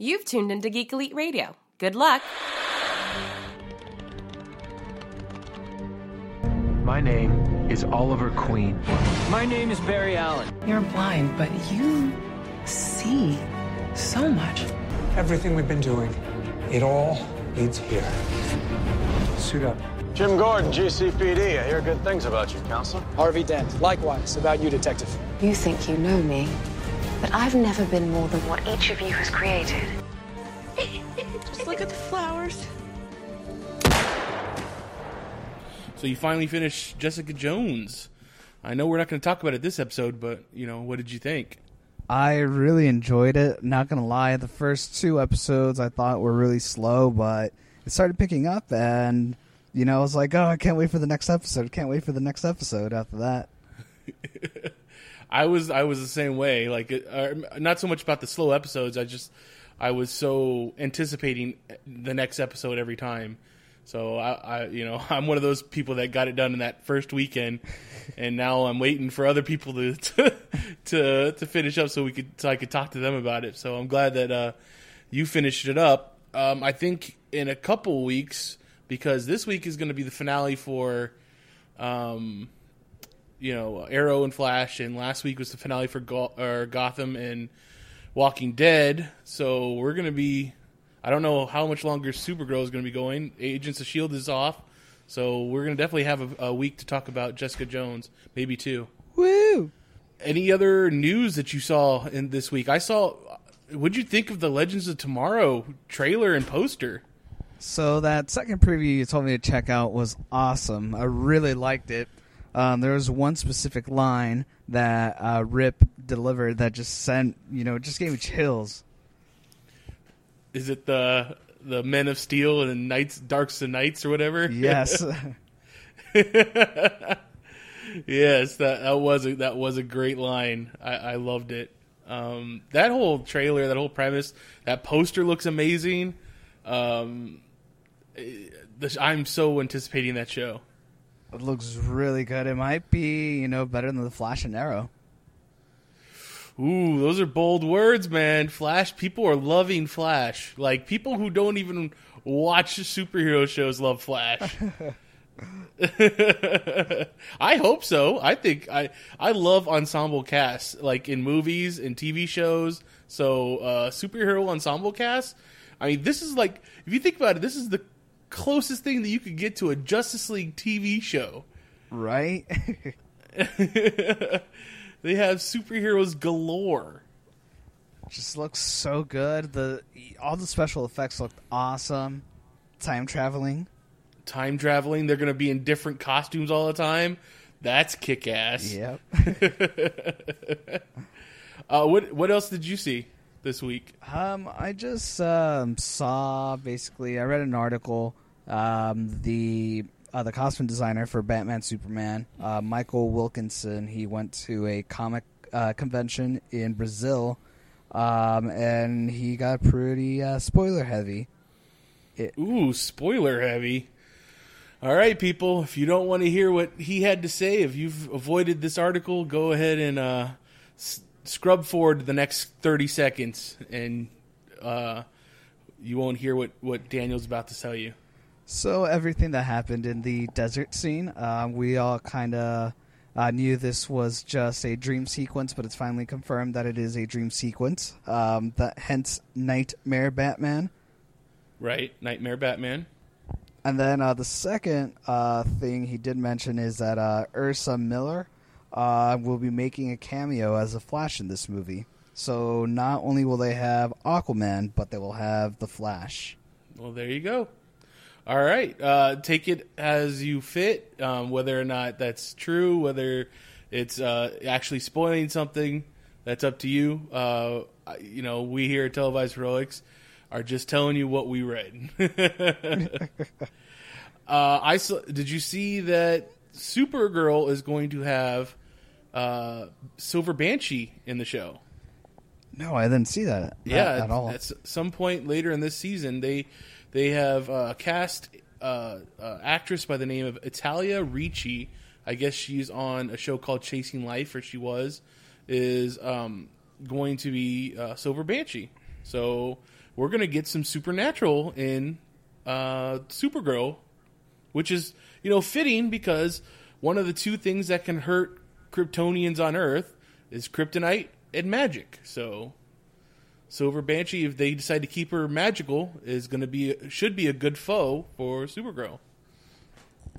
You've tuned into Geek Elite Radio. Good luck. My name is Oliver Queen. My name is Barry Allen. You're blind, but you see so much. Everything we've been doing, it all leads here. Suit up. Jim Gordon, GCPD. I hear good things about you, Counselor. Harvey Dent. Likewise, about you, Detective. You think you know me, but I've never been more than what each of you has created. Just look at the flowers. So you finally finished Jessica Jones. I know we're not going to talk about it this episode, but you know, what did you think? I really enjoyed it. Not gonna lie, the first two episodes I thought were really slow, but it started picking up, and you know, I was like, oh, I can't wait for the next episode. Can't wait for the next episode. After that, I was I was the same way. Like, uh, not so much about the slow episodes. I just I was so anticipating the next episode every time. So I, I, you know, I'm one of those people that got it done in that first weekend, and now I'm waiting for other people to to to, to finish up so we could so I could talk to them about it. So I'm glad that uh, you finished it up. Um, I think in a couple weeks because this week is going to be the finale for, um, you know, Arrow and Flash, and last week was the finale for Go- or Gotham and Walking Dead. So we're going to be I don't know how much longer Supergirl is going to be going. Agents of Shield is off, so we're going to definitely have a, a, week to talk about Jessica Jones, maybe two. Woo! Any other news that you saw in this week? I saw. What'd you think of the Legends of Tomorrow trailer and poster? So that second preview you told me to check out was awesome. I really liked it. Um, there was one specific line that uh, Rip delivered that just sent you know just gave me chills is it the the Men of Steel and Knights Darks and Knights or whatever? Yes. yes, that that was a, that was a great line. I, I loved it. Um, that whole trailer, that whole premise, that poster looks amazing. Um, I'm so anticipating that show. It looks really good. It might be, you know, better than the Flash and Arrow. Ooh, those are bold words, man. Flash, people are loving Flash. Like people who don't even watch superhero shows love Flash. I hope so. I think I I love ensemble casts like in movies and TV shows. So uh, superhero ensemble casts. I mean, this is like if you think about it, this is the closest thing that you could get to a Justice League TV show, right? They have superheroes galore. Just looks so good. The all the special effects looked awesome. Time traveling. Time traveling. They're going to be in different costumes all the time. That's kick ass. Yep. uh, what what else did you see this week? Um, I just um, saw basically. I read an article. Um, the uh, the costume designer for Batman Superman, uh, Michael Wilkinson. He went to a comic uh, convention in Brazil, um, and he got pretty uh, spoiler heavy. It, Ooh, spoiler heavy. All right, people. If you don't want to hear what he had to say, if you've avoided this article, go ahead and uh, s- scrub forward the next thirty seconds, and uh, you won't hear what what Daniel's about to tell you. So everything that happened in the desert scene, uh, we all kind of uh, knew this was just a dream sequence, but it's finally confirmed that it is a dream sequence. Um, that hence Nightmare Batman. Right, Nightmare Batman. And then uh, the second uh, thing he did mention is that uh, Ezra Miller uh, will be making a cameo as a Flash in this movie. So not only will they have Aquaman, but they will have the Flash. Well, there you go. All right. Uh, take it as you fit, um, whether or not that's true, whether it's uh, actually spoiling something. That's up to you. Uh, you know, we here at Televised Heroics are just telling you what we read. Uh, I saw, did you see that Supergirl is going to have uh, Silver Banshee in the show? No, I didn't see that. Yeah, at all. At some point later in this season, they they have uh, cast uh, uh, actress by the name of Italia Ricci. I guess she's on a show called Chasing Life, or she was, is um, going to be uh, Silver Banshee. So we're going to get some supernatural in uh, Supergirl, which is you know fitting because one of the two things that can hurt Kryptonians on Earth is kryptonite and magic. So Silver Banshee, if they decide to keep her magical, is going to be should be a good foe for Supergirl.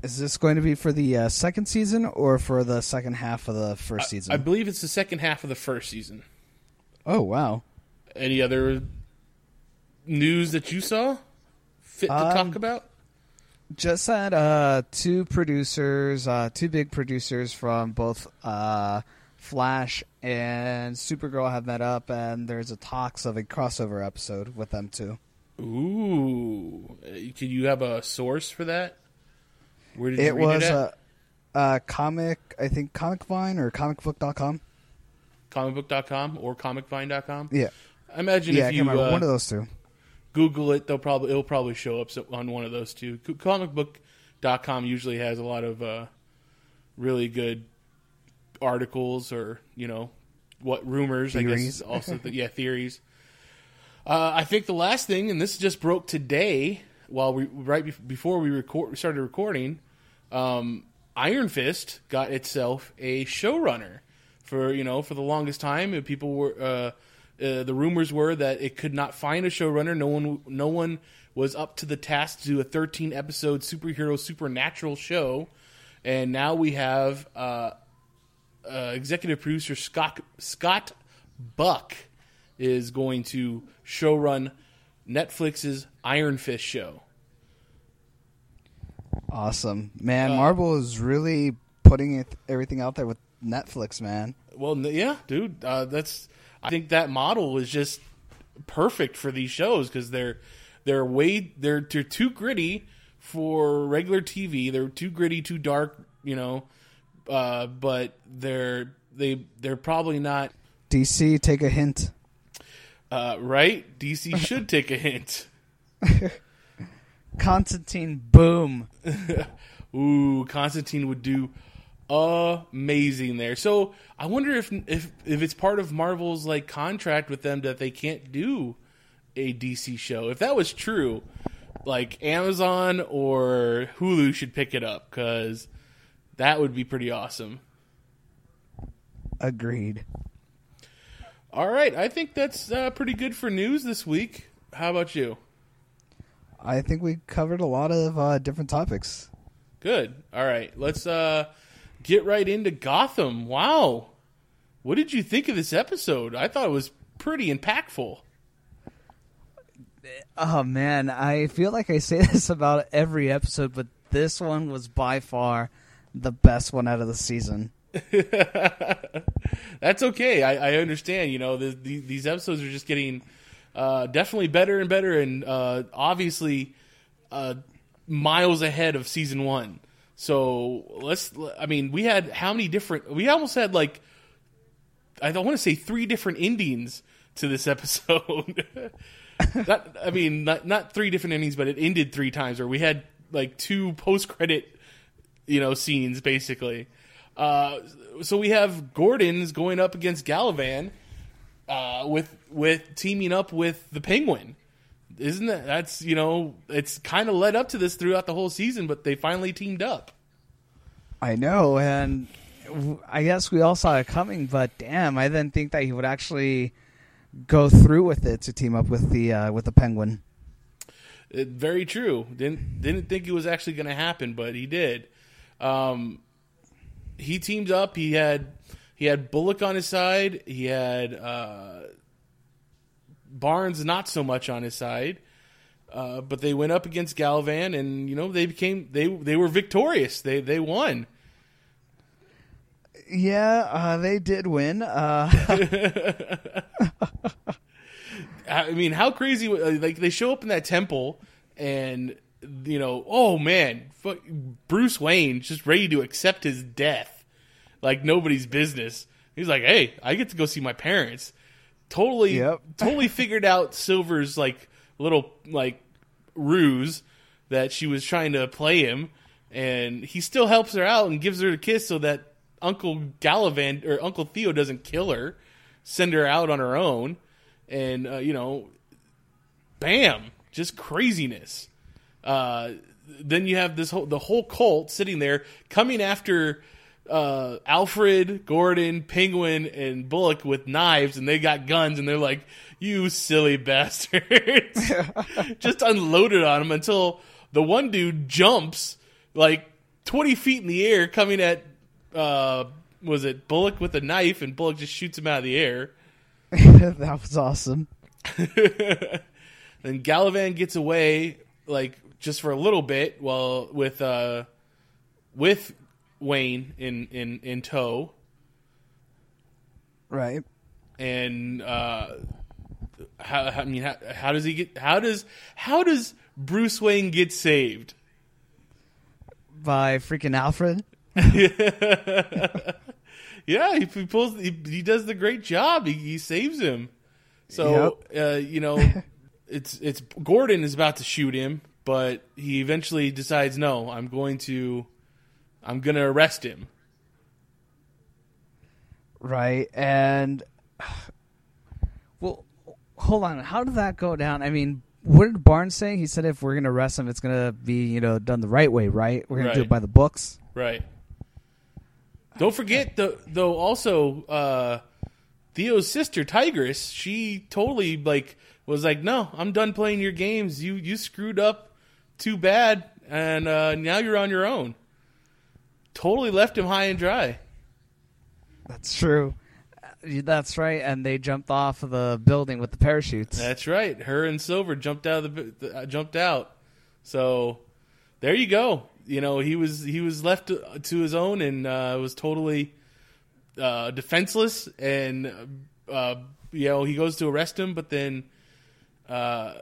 Is this going to be for the uh, second season or for the second half of the first season? I believe it's the second half of the first season. oh wow. Any other news that you saw fit to Um, talk about? Just that uh, two producers, uh, two big producers from both uh, Flash and Supergirl have met up, and there's a talks of a crossover episode with them too. Ooh, can you have a source for that? Where did you It read was it a, a comic, I think Comic Vine or comicbook.com. Comicbook.com or comicvine.com? Yeah, I imagine yeah, if you uh, one of those two. Google it, they'll probably it'll probably show up so- on one of those two. Co- Comicbook.com usually has a lot of uh, really good articles or you know what rumors. I guess also the, yeah theories. Uh, I think the last thing, and this just broke today while we right bef- before we record started recording. Um, Iron Fist got itself a showrunner for you know for the longest time. People were uh, uh, the rumors were that it could not find a showrunner. No one no one was up to the task to do a 13 episode superhero supernatural show, and now we have uh, uh, executive producer Scott Scott Buck is going to showrun Netflix's Iron Fist show. Awesome, man! Uh, Marvel is really putting it, everything out there with Netflix, man. Well, yeah, dude, uh, that's. I think that model is just perfect for these shows because they're they're way they're they're too gritty for regular TV. They're too gritty, too dark, you know. Uh, but they're they they're probably not DC, take a hint. uh, right. DC should take a hint. Constantine, boom. Ooh, Constantine would do amazing there. So I wonder if if if it's part of Marvel's like contract with them that they can't do a DC show. If that was true, like Amazon or Hulu should pick it up because that would be pretty awesome. Agreed. All right, I think that's uh, pretty good for news this week. How about you? I think we covered a lot of uh, different topics. Good. All right, let's uh, get right into Gotham. Wow, what did you think of this episode? I thought it was pretty impactful. Oh man, I feel like I say this about every episode, but this one was by far the best one out of the season. That's okay. I, I understand. You know, the, the, these episodes are just getting uh, definitely better and better, and uh, obviously uh, miles ahead of season one. So let's. I mean, we had how many different? We almost had like I don't want to say three different endings to this episode. not, I mean, not not three different endings, but it ended three times, or we had like two post credit, you know, scenes basically. Uh, so we have Gordon's going up against Galavan, uh, with with teaming up with the Penguin. Isn't that that's you know it's kind of led up to this throughout the whole season, but they finally teamed up. I know, and I guess we all saw it coming, but damn, I didn't think that he would actually go through with it to team up with the uh, with the Penguin. It, very true. Didn't didn't think it was actually going to happen, but he did. Um, he teamed up. He had he had Bullock on his side. He had uh, Barnes not so much on his side. Uh, but they went up against Galavan, and you know they became they they were victorious. They they won. Yeah, uh, they did win. Uh, I mean, how crazy? uh, Like they show up in that temple, and you know, oh man, fuck, Bruce Wayne just ready to accept his death, like nobody's business. He's like, hey, I get to go see my parents. Totally, Yep. totally figured out Silver's like little like ruse that she was trying to play him, and he still helps her out and gives her a kiss so that Uncle Galavan or Uncle Theo doesn't kill her, send her out on her own, and uh, you know, bam, just craziness. Uh, then you have this whole the whole cult sitting there coming after uh, Alfred, Gordon, Penguin, and Bullock with knives, and they got guns, and they're like, "You silly bastards!" Just unloaded on them until the one dude jumps like twenty feet in the air, coming at uh, was it Bullock with a knife, and Bullock just shoots him out of the air. that was awesome. then Galavan gets away, like just for a little bit, while with uh, with Wayne in in in tow, Right. and uh, how I mean, how, how does he get? How does how does Bruce Wayne get saved? By freaking Alfred. Yeah, he, he pulls. He, he does the great job. He, he saves him. So uh, you know, it's it's Gordon is about to shoot him, but he eventually decides, no, I'm going to, I'm going to arrest him. Right. And well, hold on. How did that go down? I mean, what did Barnes say? He said if we're going to arrest him, it's going to be, you know, done the right way, right? We're going to do it by the books. Right. Don't forget the though also uh Theo's sister Tigress, she totally like was like, "No, I'm done playing your games. You you screwed up too bad and uh now you're on your own." Totally left him high and dry. That's true. Uh, That's right. And they jumped off of the building with the parachutes. That's right. Her and Silver jumped out of the uh, jumped out. So there you go. You know, he was he was left to, to his own and uh, was totally uh, defenseless. And uh, you know, he goes to arrest him, but then uh,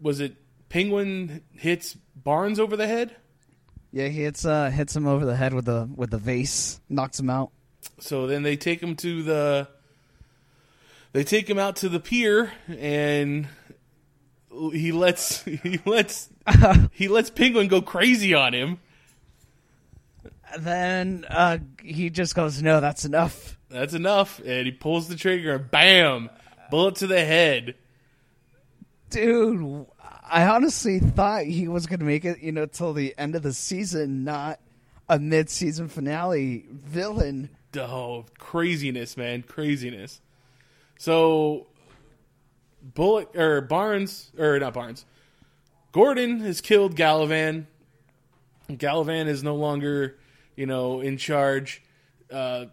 was it Penguin hits Barnes over the head? Yeah, he hits uh, hits him over the head with the with the vase, knocks him out. So then they take him to the they take him out to the pier and he lets he lets he lets Penguin go crazy on him. Then uh, he just goes, "No, that's enough." That's enough. And he pulls the trigger and bam, bullet to the head. Dude, I honestly thought he was going to make it, you know, till the end of the season, not a mid-season finale villain. Oh, craziness, man, craziness. So Bullock or Barnes or not Barnes. Gordon has killed Galavan. Galavan is no longer, you know, in charge. Uh,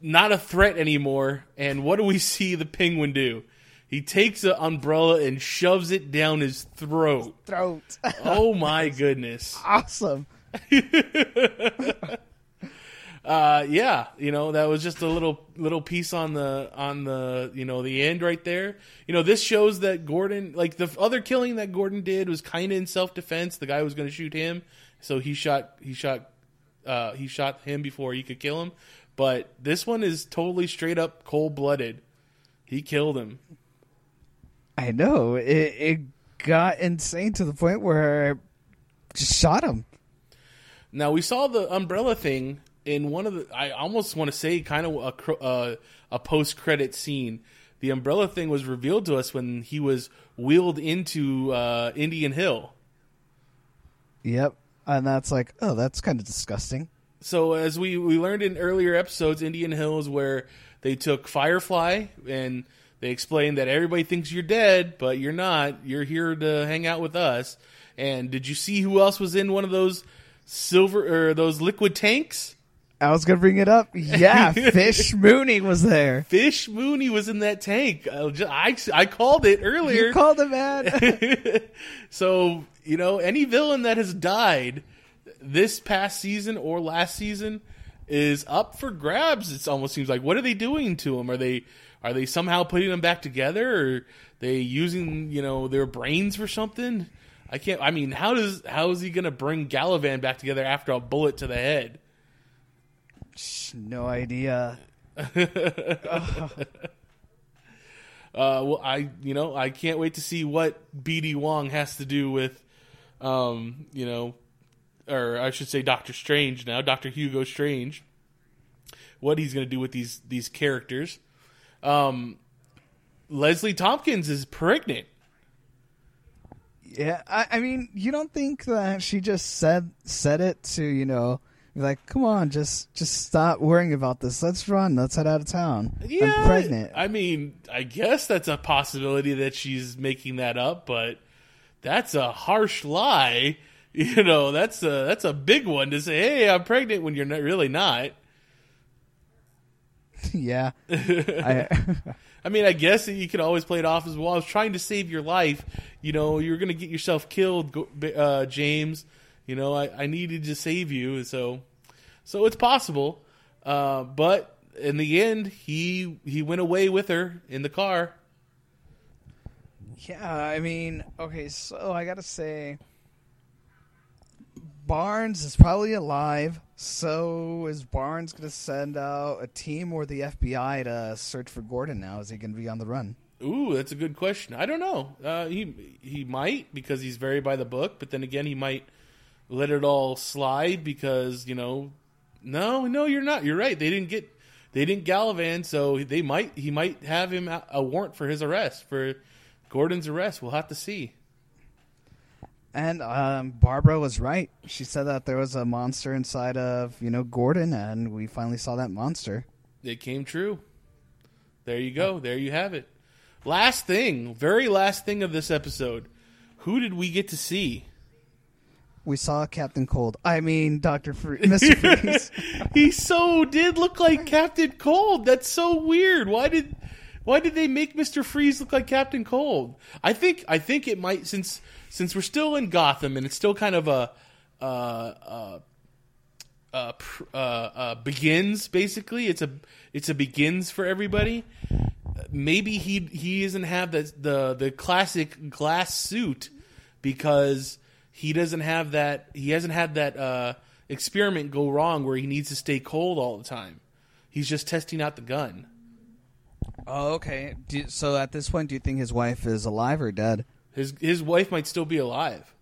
not a threat anymore. And what do we see the penguin do? He takes an umbrella and shoves it down his throat. Throat. Oh my goodness. awesome. uh yeah you know that was just a little little piece on the on the you know the end right there you know this shows that gordon like the other killing that gordon did was kind of in self-defense the guy was going to shoot him so he shot he shot uh he shot him before he could kill him but this one is totally straight up cold-blooded he killed him I know. It, it got insane to the point where I just shot him. Now we saw the umbrella thing in one of the. I almost want to say kind of a uh, a post credit scene. The umbrella thing was revealed to us when he was wheeled into uh, Indian Hill. Yep. And that's like, oh, that's kind of disgusting. So as we we learned in earlier episodes, Indian Hill is where they took Firefly and they explained that everybody thinks you're dead, but you're not. You're here to hang out with us. And did you see who else was in one of those silver or those liquid tanks? I was going to bring it up. Yeah, Fish Mooney was there. Fish Mooney was in that tank. I, I, I called it earlier. You called him, man. so, you know, any villain that has died this past season or last season is up for grabs. It almost seems like what are they doing to him? Are they are they somehow putting them back together or are they using, you know, their brains for something? I can't I mean, how does how is he going to bring Galavan back together after a bullet to the head? no idea. Uh, well, I you know I can't wait to see what BD Wong has to do with, um, you know, or I should say, Doctor Strange now, Doctor Hugo Strange. What he's going to do with these these characters? Um, Leslie Tompkins is pregnant. Yeah, I, I mean, you don't think that she just said said it to you know, like, come on, just just stop worrying about this. Let's run. Let's head out of town. Yeah, I'm pregnant. I mean, I guess that's a possibility that she's making that up, but that's a harsh lie. You know, that's a that's a big one to say. Hey, I'm pregnant when you're not, really not. yeah. I, I mean, I guess you could always play it off as well. I was trying to save your life. You know, you're going to get yourself killed, uh, James. You know, I, I needed to save you, so so it's possible. Uh, but in the end, he he went away with her in the car. Yeah, I mean, okay, so I gotta say, Barnes is probably alive. So is Barnes going to send out a team or the FBI to search for Gordon now? Is he going to be on the run? Ooh, that's a good question. I don't know. Uh, he he might because he's very by the book, but then again, he might let it all slide because you know, no, no, you're not. You're right. They didn't get they didn't Galavan, so they might he might have him a warrant for his arrest for Gordon's arrest. We'll have to see. And um, Barbara was right. She said that there was a monster inside of you know Gordon, and we finally saw that monster. It came true. There you go. There you have it. Last thing, very last thing of this episode. Who did we get to see? We saw Captain Cold. I mean, Doctor Free- Mister Freeze. he so did look like Captain Cold. That's so weird. Why did why did they make Mister Freeze look like Captain Cold? I think I think it might since since we're still in Gotham and it's still kind of a uh, uh, uh, uh, uh, begins basically. It's a it's a begins for everybody. Maybe he he doesn't have the the the classic glass suit because he doesn't have that. He hasn't had that uh, experiment go wrong where he needs to stay cold all the time. He's just testing out the gun. Oh, okay. Do, so at this point, do you think his wife is alive or dead? His his wife might still be alive.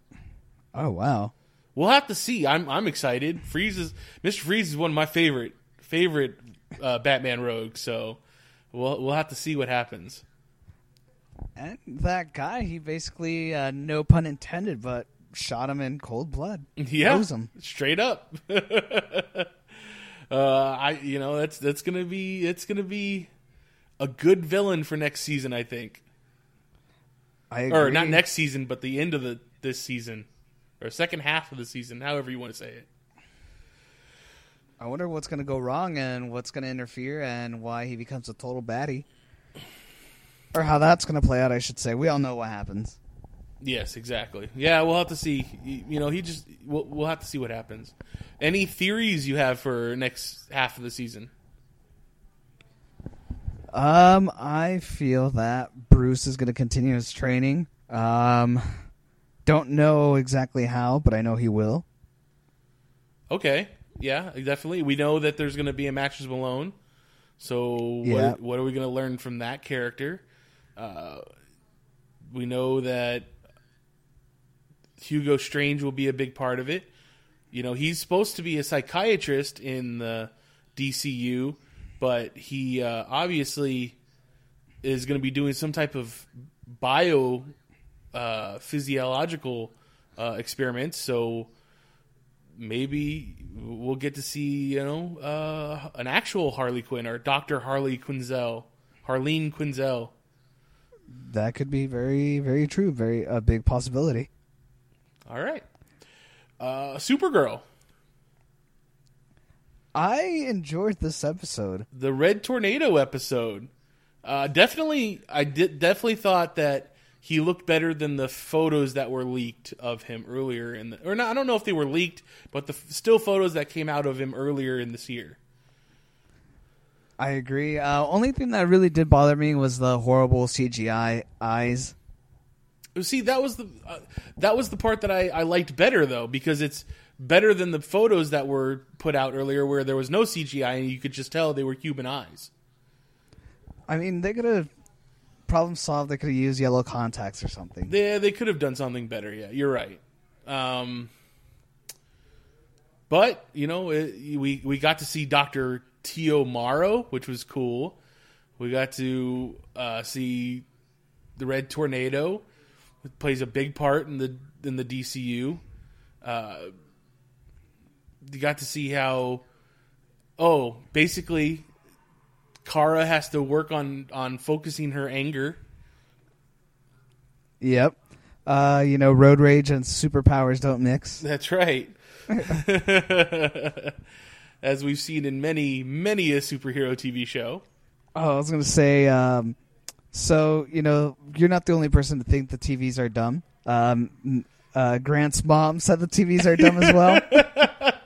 Oh wow. We'll have to see. I'm I'm excited. Freeze is Mr. Freeze is one of my favorite favorite uh, Batman rogues. So we'll we'll have to see what happens. And that guy, he basically, uh, no pun intended, but shot him in cold blood. Yeah, Froze him. straight up. uh, I you know that's that's gonna be it's gonna be a good villain for next season. I think. I or not next season, but the end of the this season or second half of the season, however you want to say it. I wonder what's going to go wrong and what's going to interfere and why he becomes a total baddie. Or how that's going to play out, I should say. We all know what happens. Yes, exactly. Yeah, we'll have to see. You you know, he just we'll, we'll have to see what happens. Any theories you have for next half of the season? Um, I feel that Bruce is going to continue his training. Um, don't know exactly how, but I know he will. Okay, yeah, definitely. We know that there's going to be a Matches Malone. So Yeah. what, what are we going to learn from that character? Uh, we know that Hugo Strange will be a big part of it. You know, he's supposed to be a psychiatrist in the DCU, but he uh, obviously is going to be doing some type of bio uh, physiological uh, experiments. So maybe we'll get to see you know uh, an actual Harley Quinn or Doctor Harley Quinzel, Harleen Quinzel. That could be very, very true. Very a big possibility. All right, uh, Supergirl, I enjoyed this episode. the Red Tornado episode. Uh, definitely, I did definitely thought that he looked better than the photos that were leaked of him earlier in the or not. I don't know if they were leaked, but the still photos that came out of him earlier in this year. I agree. Uh, only thing that really did bother me was the horrible CGI eyes. See, that was the uh, that was the part that I, I liked better though because it's better than the photos that were put out earlier where there was no CGI and you could just tell they were human eyes. I mean, they could have problem solved. They could have used yellow contacts or something. They they could have done something better. Yeah, you're right. Um, but you know, it, we we got to see Doctor T.O. Morrow, which was cool. We got to uh, see the Red Tornado, plays a big part in the in the DCU. Uh, you got to see how, oh, basically, Kara has to work on on focusing her anger. Yep. Uh, you know, road rage and superpowers don't mix. That's right. As we've seen in many, many a superhero TV show. Oh, I was gonna say. Um, so you know, you're not the only person to think the TVs are dumb. Um, uh, Grant's mom said the TVs are dumb as well.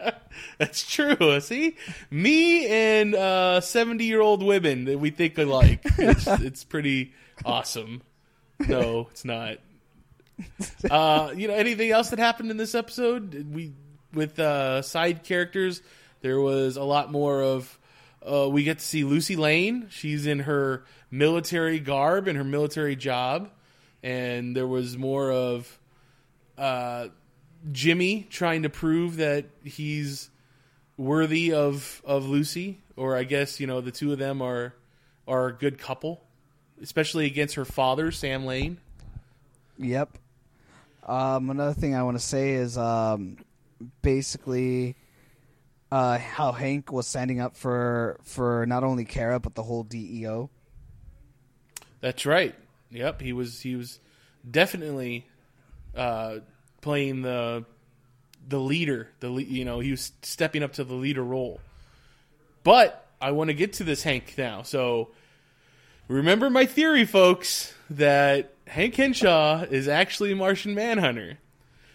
That's true. See, me and uh, seventy-year-old women that we think alike. It's, it's pretty awesome. No, it's not. Uh, you know, anything else that happened in this episode? We with uh, side characters, there was a lot more of. Uh, we get to see Lucy Lane. She's in her military garb and her military job, and there was more of uh, Jimmy trying to prove that he's worthy of of Lucy, or I guess you know the two of them are are a good couple, especially against her father, Sam Lane. Yep. Um, another thing I want to say is um, basically uh, how Hank was standing up for for not only Kara but the whole DEO. That's right. Yep, he was he was definitely uh, playing the the leader. The you know he was stepping up to the leader role. But I want to get to this Hank now. So remember my theory, folks, that Hank Henshaw is actually Martian Manhunter.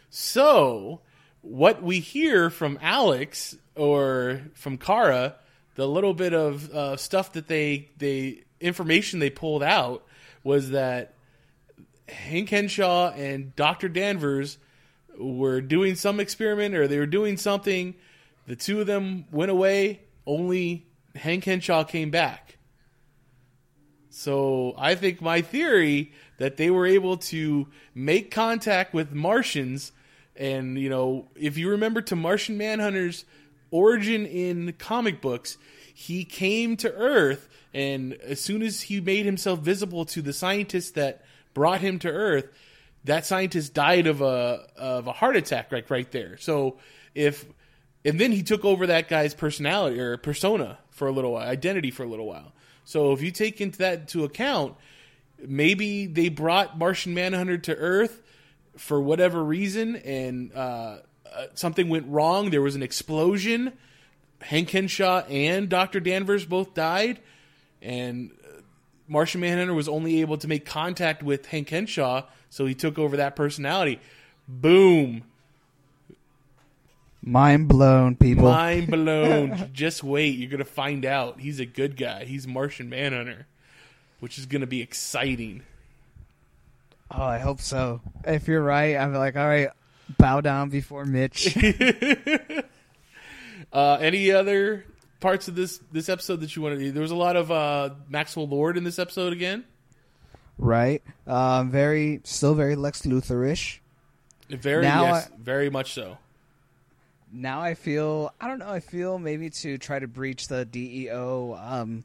So what we hear from Alex or from Kara, the little bit of uh, stuff that they they information they pulled out was that Hank Henshaw and Dr. Danvers were doing some experiment or they were doing something. The two of them went away, only Hank Henshaw came back. So I think my theory that they were able to make contact with Martians, and you know, if you remember to Martian Manhunter's origin in comic books, he came to Earth, and as soon as he made himself visible to the scientists that brought him to Earth, that scientist died of a of a heart attack right right there. So if and then he took over that guy's personality or persona for a little while, identity for a little while. So if you take into that into account, maybe they brought Martian Manhunter to Earth for whatever reason, and uh, uh, something went wrong. There was an explosion. Hank Henshaw and Doctor Danvers both died, and uh, Martian Manhunter was only able to make contact with Hank Henshaw, so he took over that personality. Boom. Mind blown, people. Mind blown. Just wait. You're going to find out. He's a good guy. He's Martian Manhunter, which is going to be exciting. Oh, I hope so. If you're right, I'm like, all right, bow down before Mitch. uh, any other parts of this this episode that you want to? There was a lot of uh, Maxwell Lord in this episode again. Right? Um, very, still very Lex Luthorish. Very Now yes, I- very much so. Now I feel, I don't know, I feel maybe to try to breach the DEO. Um,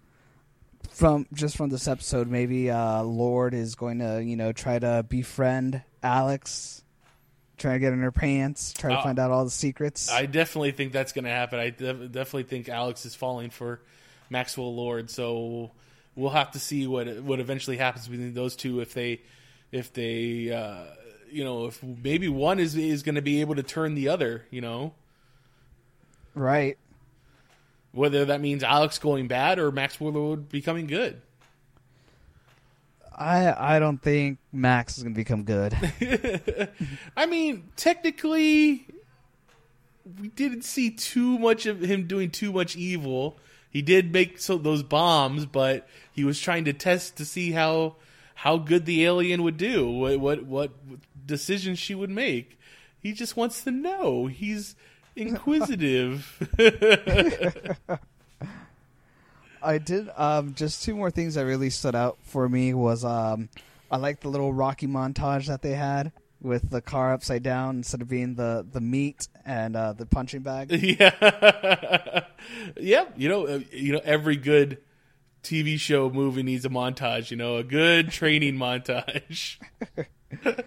from just from this episode, maybe uh, Lord is going to, you know, try to befriend Alex, try to get in her pants, try to Uh, find out all the secrets. I definitely think that's going to happen. I def- definitely think Alex is falling for Maxwell Lord. So we'll have to see what what eventually happens between those two. If they, if they, uh, you know, if maybe one is is going to be able to turn the other. You know, right. whether that means Alex going bad or Max Lord becoming good. I I don't think Max is going to become good. I mean, technically, we didn't see too much of him doing too much evil. He did make so those bombs, but he was trying to test to see how how good the alien would do, what what, what decisions she would make. He just wants to know. He's inquisitive. I did. Um, just two more things that really stood out for me was um, I like the little Rocky montage that they had with the car upside down instead of being the the meat and uh, the punching bag. Yeah, yeah. You know, uh, you know, every good TV show movie needs a montage. You know, a good training montage.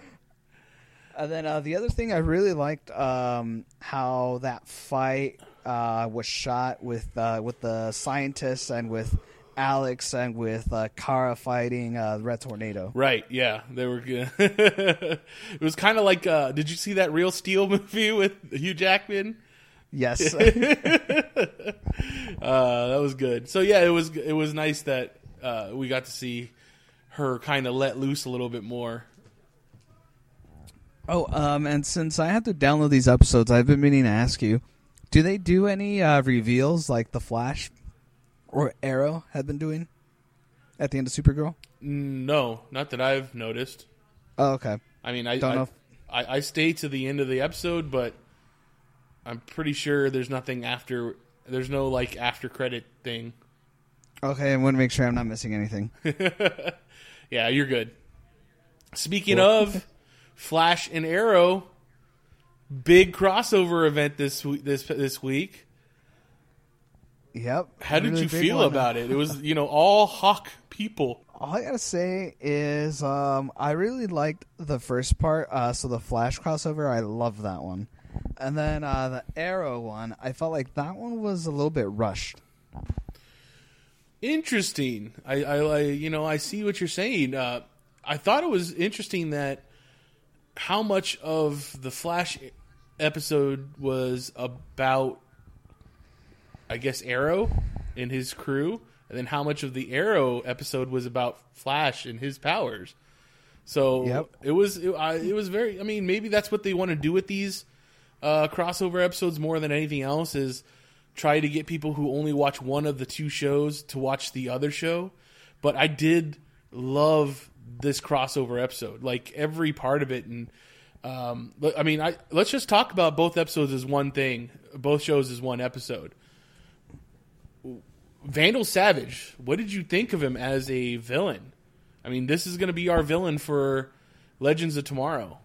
And then uh, the other thing I really liked um, how that fight uh, was shot with uh, with the scientists and with Alex and with uh, Kara fighting uh, Red Tornado. Right? Yeah, they were good. it was kind of like. Uh, did you see that Real Steel movie with Hugh Jackman? Yes. uh, that was good. So yeah, it was it was nice that uh, we got to see her kind of let loose a little bit more. Oh, um, and since I had to download these episodes, I've been meaning to ask you: Do they do any uh, reveals like the Flash or Arrow had been doing at the end of Supergirl? No, not that I've noticed. Oh, okay. I mean, I Don't I, know if- I, I stay to the end of the episode, but I'm pretty sure there's nothing after. There's no like after credit thing. Okay, I want to make sure I'm not missing anything. Yeah, you're good. Speaking of Flash and Arrow, big crossover event this this this week. Yep. How did Really you feel one. about it? It was you know all Hawk people. All I gotta say is, um, I really liked the first part. Uh, so the Flash crossover, I love that one. And then uh, the Arrow one, I felt like that one was a little bit rushed. Interesting. I, I, I you know I see what you're saying. Uh, I thought it was interesting that how much of the Flash episode was about, I guess, Arrow and his crew, and then how much of the Arrow episode was about Flash and his powers. So Yep. it was it, I, it was very. I mean, maybe that's what they want to do with these uh, crossover episodes more than anything else is try to get people who only watch one of the two shows to watch the other show. But I did love this crossover episode, like every part of it, and um, I mean, I let's just talk about both episodes as one thing, both shows as one episode. Vandal Savage, what did you think of him as a villain? I mean, this is going to be our villain for Legends of Tomorrow.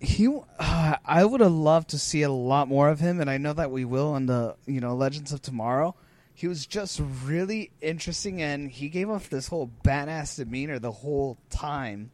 He, uh, I would have loved to see a lot more of him, and I know that we will on the you know Legends of Tomorrow. He was just really interesting, and he gave off this whole badass demeanor the whole time.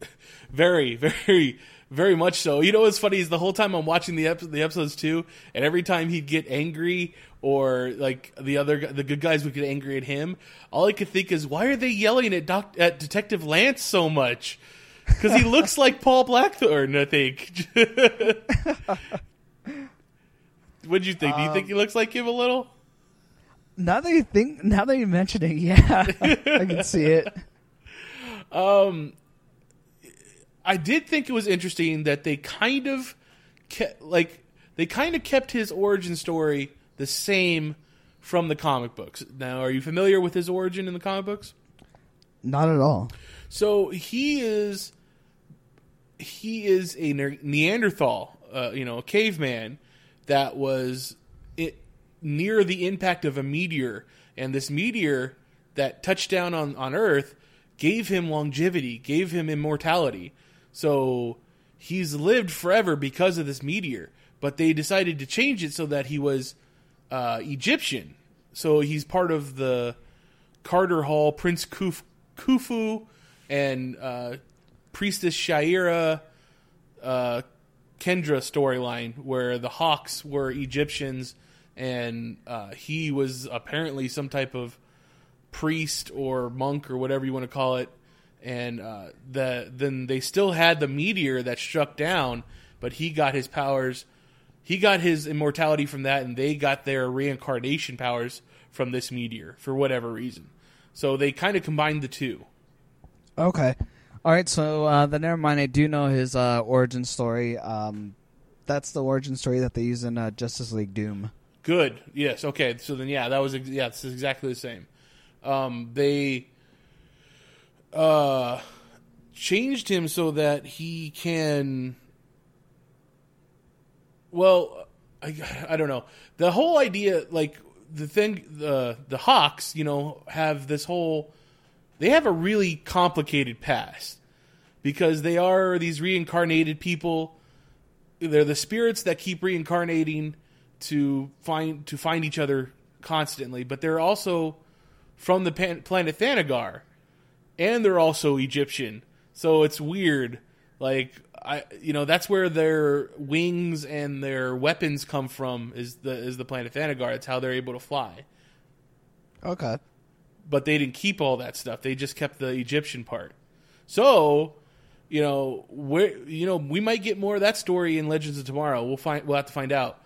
Very, very, very much so. You know what's funny is the whole time I'm watching the ep- the episodes too, and every time he'd get angry or like the other the good guys would get angry at him, all I could think is why are they yelling at Doc- at Detective Lance so much? Because he looks like Paul Blackthorne, I think. what do you think? Do you think he um, looks like him a little? Now that you think, now that you mention it, yeah, I can see it. Um, I did think it was interesting that they kind of kept like they kind of kept his origin story the same from the comic books. Now, are you familiar with his origin in the comic books? Not at all. So he is he is a Ne- Neanderthal, uh, you know, a caveman that was it, near the impact of a meteor, and this meteor that touched down on on Earth gave him longevity, gave him immortality. So he's lived forever because of this meteor. But they decided to change it so that he was uh, Egyptian. So he's part of the Carter Hall, Prince Kuf, Khufu, and uh, Priestess Shaira uh, Kendra storyline, where the Hawks were Egyptians, and uh, he was apparently some type of priest or monk or whatever you want to call it. And uh, the then they still had the meteor that struck down, but he got his powers. He got his immortality from that, and they got their reincarnation powers from this meteor for whatever reason. So they kind of combined the two. Okay. All right. So uh, then, never mind. I do know his uh, origin story. Um, that's the origin story that they use in uh, Justice League Doom. Good. Yes. Okay. So then, yeah, that was yeah, it's exactly the same. Um, they uh, changed him so that he can. Well, I, I don't know. The whole idea, like the thing, the the Hawks, you know, have this whole. They have a really complicated past, because they are these reincarnated people. They're the spirits that keep reincarnating to find to find each other constantly, but they're also from the pan- planet Thanagar, and they're also Egyptian. So it's weird. Like I, you know, that's where their wings and their weapons come from. Is the is the planet Thanagar? It's how they're able to fly. Okay. But they didn't keep all that stuff. They just kept the Egyptian part. So, you know, where you know we might get more of that story in Legends of Tomorrow. We'll find. We'll have to find out.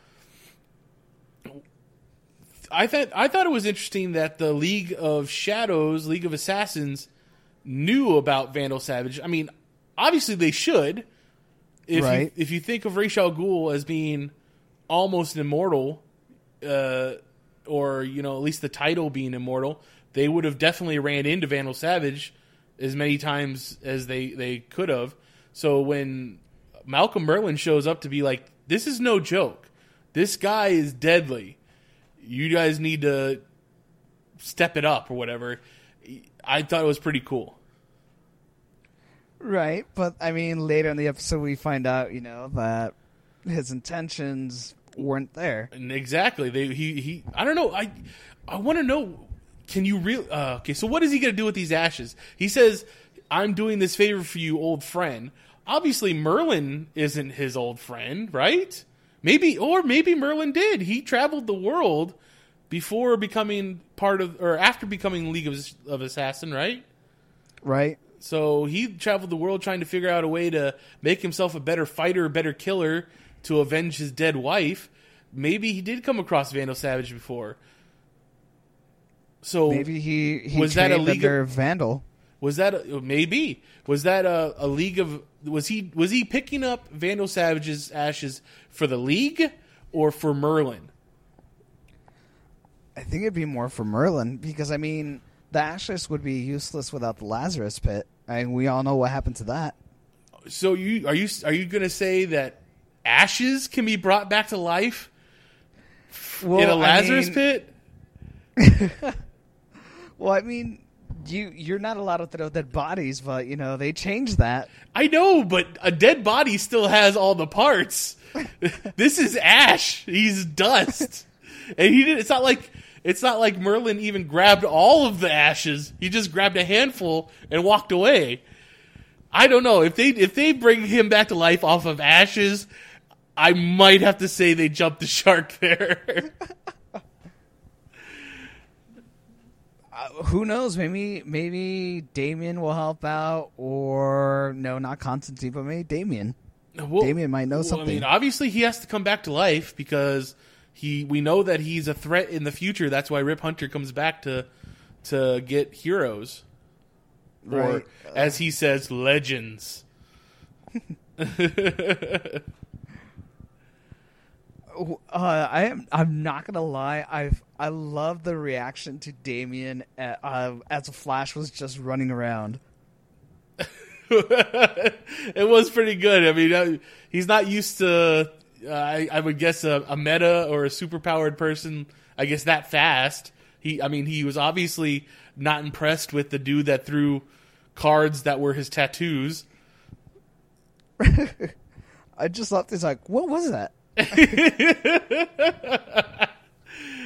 I thought I thought it was interesting that the League of Shadows, League of Assassins, knew about Vandal Savage. I mean, obviously they should. If Right. you, if you think of Ra's al Ghul as being almost immortal, uh, or you know at least the title being immortal, they would have definitely ran into Vandal Savage as many times as they they could have. So when Malcolm Merlyn shows up to be like, "This is no joke. This guy is deadly. You guys need to step it up or whatever." I thought it was pretty cool. Right, but I mean, later in the episode, we find out, you know, that his intentions weren't there. And exactly. They he he. I don't know. I I want to know. Can you real? Uh, okay, so what is he going to do with these ashes? He says, "I'm doing this favor for you, old friend." Obviously, Merlyn isn't his old friend, right? Maybe, or maybe Merlyn did. He traveled the world before becoming part of, or after becoming League of, of Assassin, right? Right. So he traveled the world trying to figure out a way to make himself a better fighter, a better killer to avenge his dead wife. Maybe he did come across Vandal Savage before. So Maybe he, he was that a league? Of, Vandal. was that a, maybe was that a, a league of? Was he was he picking up Vandal Savage's ashes for the league or for Merlyn? I think it'd be more for Merlyn because I mean the ashes would be useless without the Lazarus pit. I mean, we all know what happened to that. So you are you are you going to say that ashes can be brought back to life Well, in a Lazarus mean- pit? Well, I mean, you you're not allowed to throw dead bodies, but you know they changed that. I know, but a dead body still has all the parts. this is ash. He's dust, and he did. It's not like it's not like Merlyn even grabbed all of the ashes. He just grabbed a handful and walked away. I don't know if they if they bring him back to life off of ashes. I might have to say they jumped the shark there. Uh, who knows? Maybe maybe Damien will help out, or no, not Constantine, but maybe Damien. Well, Damien might know well, something. I mean, obviously he has to come back to life because he. We know that he's a threat in the future. That's why Rip Hunter comes back to to get heroes, or Right. as he says, legends. Uh, I am. I'm not gonna lie. I've I love the reaction to Damien uh, uh, as Flash was just running around. it was pretty good. I mean, uh, he's not used to. Uh, I, I would guess a, a meta or a superpowered person. I guess that fast. He, I mean, he was obviously not impressed with the dude that threw cards that were his tattoos. I just thought this like, what was that?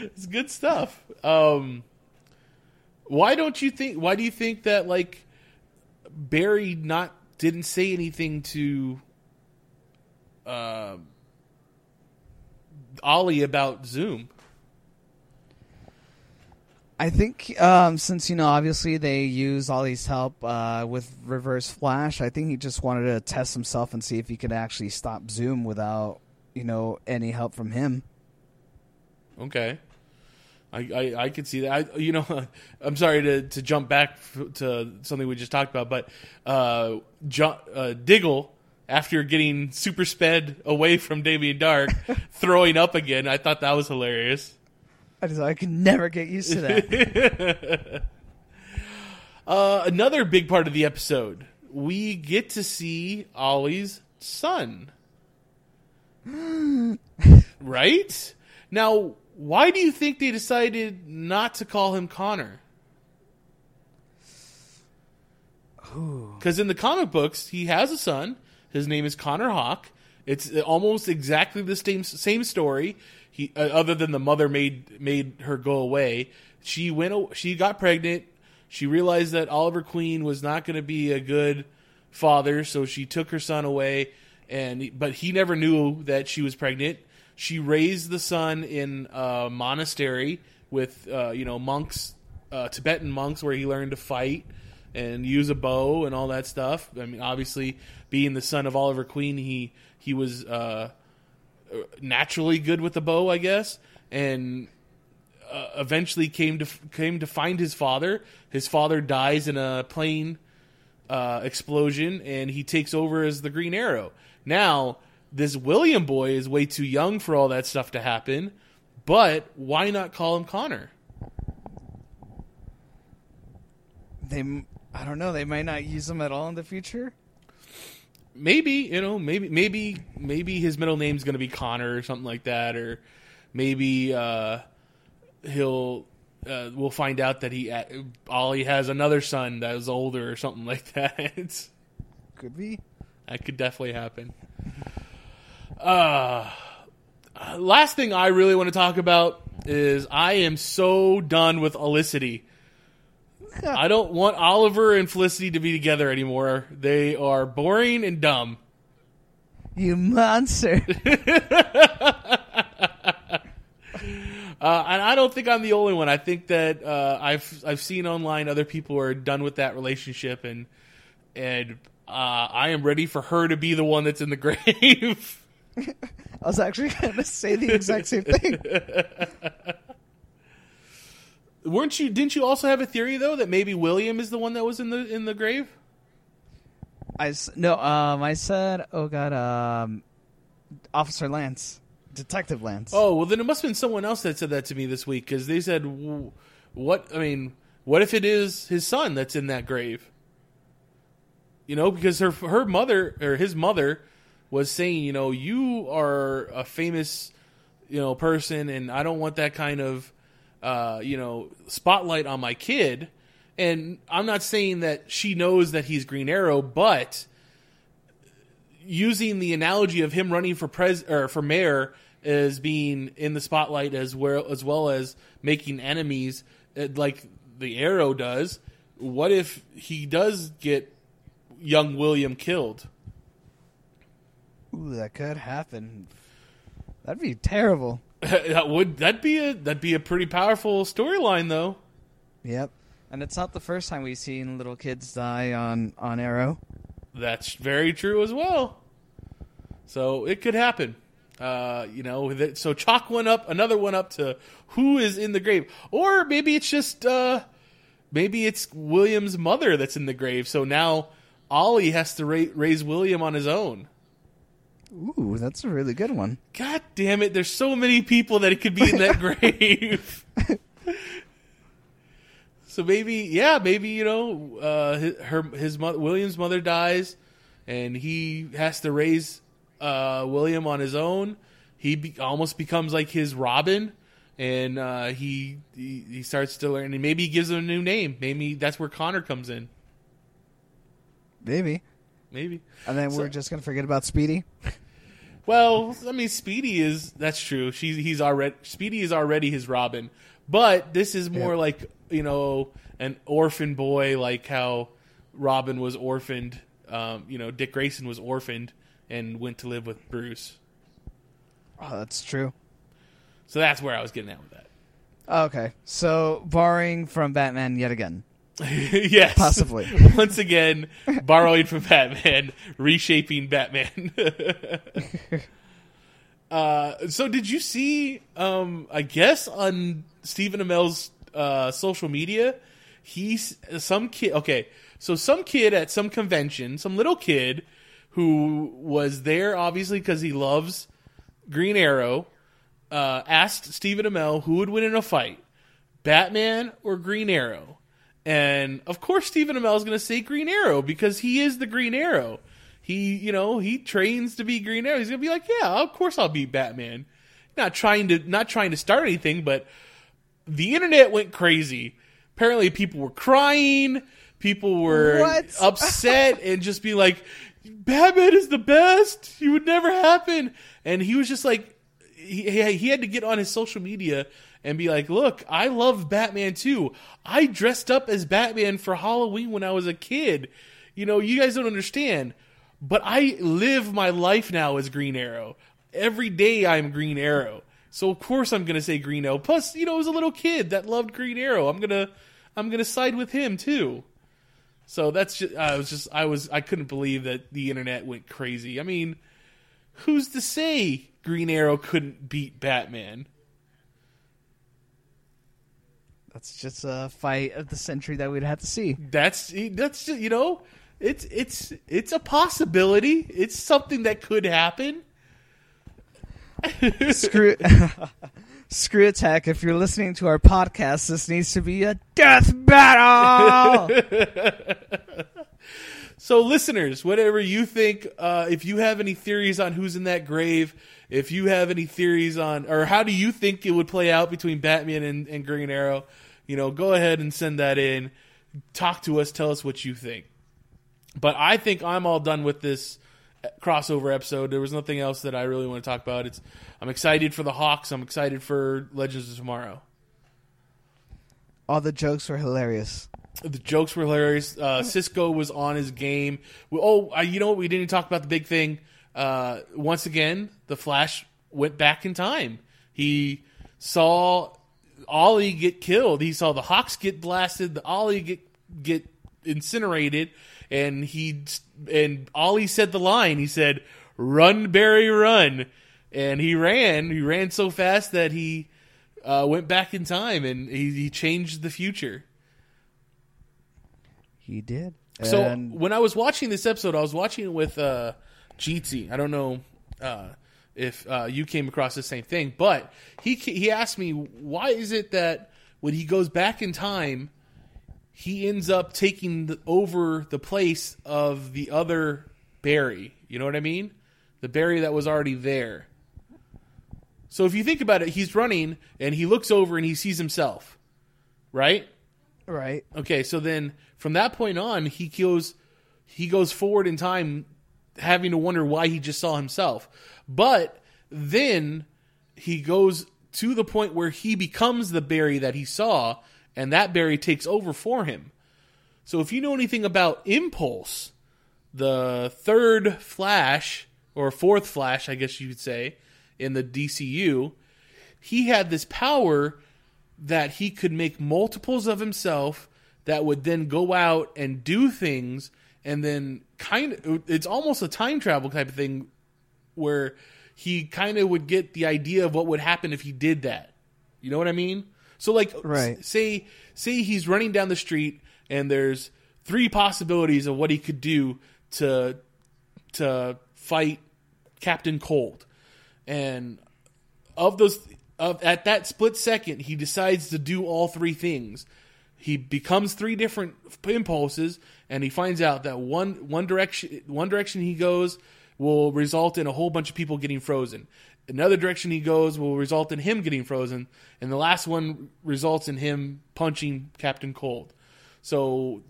It's good stuff. Um, why don't you think? Why do you think that like Barry not didn't say anything to uh, Ollie about Zoom? I think um, since you know, obviously they use Ollie's help uh, with Reverse Flash. I think he just wanted to test himself and see if he could actually stop Zoom without you know any help from him. Okay. I, I, I could see that. I, you know, I'm sorry to, to jump back to something we just talked about, but uh, jo- uh, Diggle, after getting super sped away from Damien Darhk, throwing up again, I thought that was hilarious. I just I could never get used to that. Uh, another big part of the episode, we get to see Ollie's son. right? Now, why do you think they decided not to call him Connor? Because in the comic books, he has a son. His name is Connor Hawke. It's almost exactly the same same story. He, uh, other than the mother made made her go away. She went. She got pregnant. She realized that Oliver Queen was not going to be a good father, so she took her son away. And but he never knew that she was pregnant. She raised the son in a monastery with uh, you know monks, uh, Tibetan monks, where he learned to fight and use a bow and all that stuff. I mean, obviously, being the son of Oliver Queen, he he was uh, naturally good with the bow, I guess, and uh, eventually came to came to find his father. His father dies in a plane uh, explosion, and he takes over as the Green Arrow. Now, this William boy is way too young for all that stuff to happen, but why not call him Connor? They, I don't know. They might not use them at all in the future. maybe you know maybe maybe maybe his middle name's going to be Connor or something like that or maybe uh he'll uh, we'll find out that he uh, Ollie has another son that is older or something like that Could be. that could definitely happen uh uh, last thing I really want to talk about is I am so done with Olicity. I don't want Oliver and Felicity to be together anymore. They are boring and dumb. You monster. Uh, and I don't think I'm the only one. I think that uh, I've I've seen online other people are done with that relationship, and and uh, I am ready for her to be the one that's in the grave. I was actually going to say the exact same thing. Weren't you? Didn't you also have a theory though that maybe William is the one that was in the in the grave? I no. Um, I said, oh god, um, Officer Lance, Detective Lance. Oh well, then it must have been someone else that said that to me this week because they said, "What? I mean, what if it is his son that's in that grave?" You know, because her her mother or his mother was saying, you know, you are a famous, you know, person, and I don't want that kind of, uh, you know, spotlight on my kid. And I'm not saying that she knows that he's Green Arrow, but using the analogy of him running for pres or for mayor as being in the spotlight as well as well as making enemies uh, like the arrow does what if he does get young william killed Ooh, that could happen. That'd be terrible. that would that'd be a that'd be a pretty powerful storyline though Yep. And it's not the first time we've seen little kids die on on Arrow. That's very true as well. So it could happen. Uh, you know, that- so chalk one up, another one up to who is in the grave, or maybe it's just uh, maybe it's William's mother that's in the grave. So now Ollie has to ra- raise William on his own. Ooh, that's a really good one. God damn it! There's so many people that it could be in that grave. so maybe, yeah, maybe you know, uh, his, her his mother, William's mother dies, and he has to raise uh, William on his own. He be, almost becomes like his Robin, and uh, he, he he starts to learn. And maybe he gives him a new name. Maybe that's where Connor comes in. Maybe. Maybe. And then So- we're just gonna forget about Speedy. Well, I mean, Speedy is that's true. She's he's already Speedy is already his Robin, but this is more Yeah. like you know an orphan boy, like how Robin was orphaned. Um, you know, Dick Grayson was orphaned and went to live with Bruce. Oh, that's true. So that's where I was getting at with that. Okay, so borrowing from Batman yet again. yes, Possibly. Once again, borrowing from Batman, reshaping Batman. uh, so, did you see? Um, I guess on Stephen Amell's uh, social media, he's some kid. Okay, so some kid at some convention, some little kid who was there obviously because he loves Green Arrow, uh, asked Stephen Amell who would win in a fight, Batman or Green Arrow. And of course, Stephen Amell is going to say Green Arrow because he is the Green Arrow. He, you know, he trains to be Green Arrow. He's going to be like, yeah, of course I'll be Batman. Not trying to, not trying to start anything, but the internet went crazy. Apparently, people were crying. people were What? upset and just be like, Batman is the best. He would never happen. And he was just like, he, he he had to get on his social media and be like, look, I love Batman too. I dressed up as Batman for Halloween when I was a kid. You know, you guys don't understand. But I live my life now as Green Arrow. Every day I'm Green Arrow. So of course I'm gonna say Green Arrow. Plus, you know, as a little kid that loved Green Arrow, I'm gonna I'm gonna side with him too. So that's just I was just I was I couldn't believe that the internet went crazy. I mean, who's to say Green Arrow couldn't beat Batman? That's just a fight of the century that we'd have to see. That's that's just, you know, it's it's it's a possibility. It's something that could happen. Screw Screw Attack, if you're listening to our podcast, this needs to be a death battle. So, listeners, whatever you think, uh, if you have any theories on who's in that grave, if you have any theories on, or how do you think it would play out between Batman and, and Green Arrow, you know, go ahead and send that in. Talk to us. Tell us what you think. But I think I'm all done with this crossover episode. There was nothing else that I really want to talk about. It's I'm excited for the Hawks. I'm excited for Legends of Tomorrow. All the jokes were hilarious. The jokes were hilarious. Uh, Cisco was on his game. We- Oh, uh, you know what? We didn't talk about the big thing. Uh, once again, the Flash went back in time. He saw Ollie get killed. He saw the Hawks get blasted. The Ollie get get incinerated, and he and Ollie said the line. He said, "Run, Barry, run!" And he ran. He ran so fast that he uh, went back in time, and he, he changed the future. He did. So And when I was watching this episode, I was watching it with uh, GT. I don't know uh, if uh, you came across the same thing, but he he asked me why is it that when he goes back in time, he ends up taking the, over the place of the other Barry. You know what I mean? The Barry that was already there. So if you think about it, he's running and he looks over and he sees himself, right? right. Okay, so then from that point on, he goes he goes forward in time, having to wonder why he just saw himself. But then he goes to the point where he becomes the Barry that he saw, and that Barry takes over for him. So if you know anything about Impulse, the third Flash or fourth Flash, I guess you could say, in the DCU, he had this power that he could make multiples of himself that would then go out and do things and then kind of it's almost a time travel type of thing where he kind of would get the idea of what would happen if he did that. You know what I mean? So like Right. s- say say he's running down the street and there's three possibilities of what he could do to to fight Captain Cold. And of those of at that split second he decides to do all three things he becomes three different impulses and he finds out that one one direction one direction he goes will result in a whole bunch of people getting frozen. Another direction he goes will result in him getting frozen and the last one results in him punching captain cold. So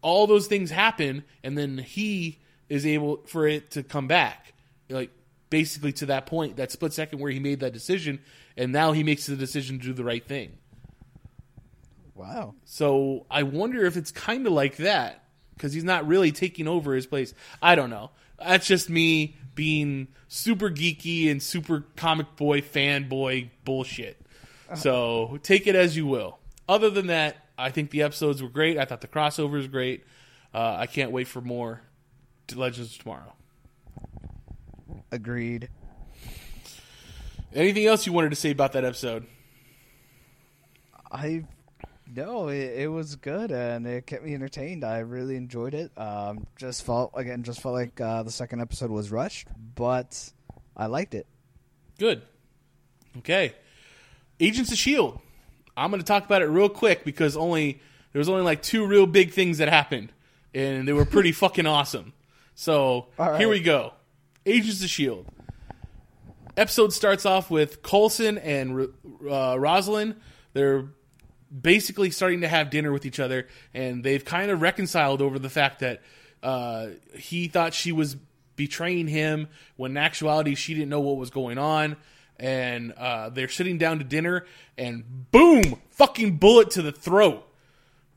all those things happen and then he is able for it to come back like basically to that point that split second where he made that decision and now he makes the decision to do the right thing. Wow. so i wonder if it's kind of like that because he's not really taking over his place. I don't know that's just me being super geeky and super comic boy fanboy bullshit. So take it as you will. Other than that i think the episodes were great. I thought the crossover was great. Uh, i can't wait for more legends of tomorrow. Agreed. Anything else you wanted to say about that episode? I no, it, it was good and it kept me entertained. I really enjoyed it. Um, just felt again, just felt like uh, the second episode was rushed, but I liked it. Good. Okay. Agents of Shield. I'm going to talk about it real quick because only there was only like two real big things that happened, and they were pretty fucking awesome. So right. here we go. Agents of Shield. Episode starts off with Coulson and uh, Rosalind. They're basically starting to have dinner with each other, and they've kind of reconciled over the fact that uh, he thought she was betraying him when in actuality she didn't know what was going on. And uh, they're sitting down to dinner, and boom, fucking bullet to the throat,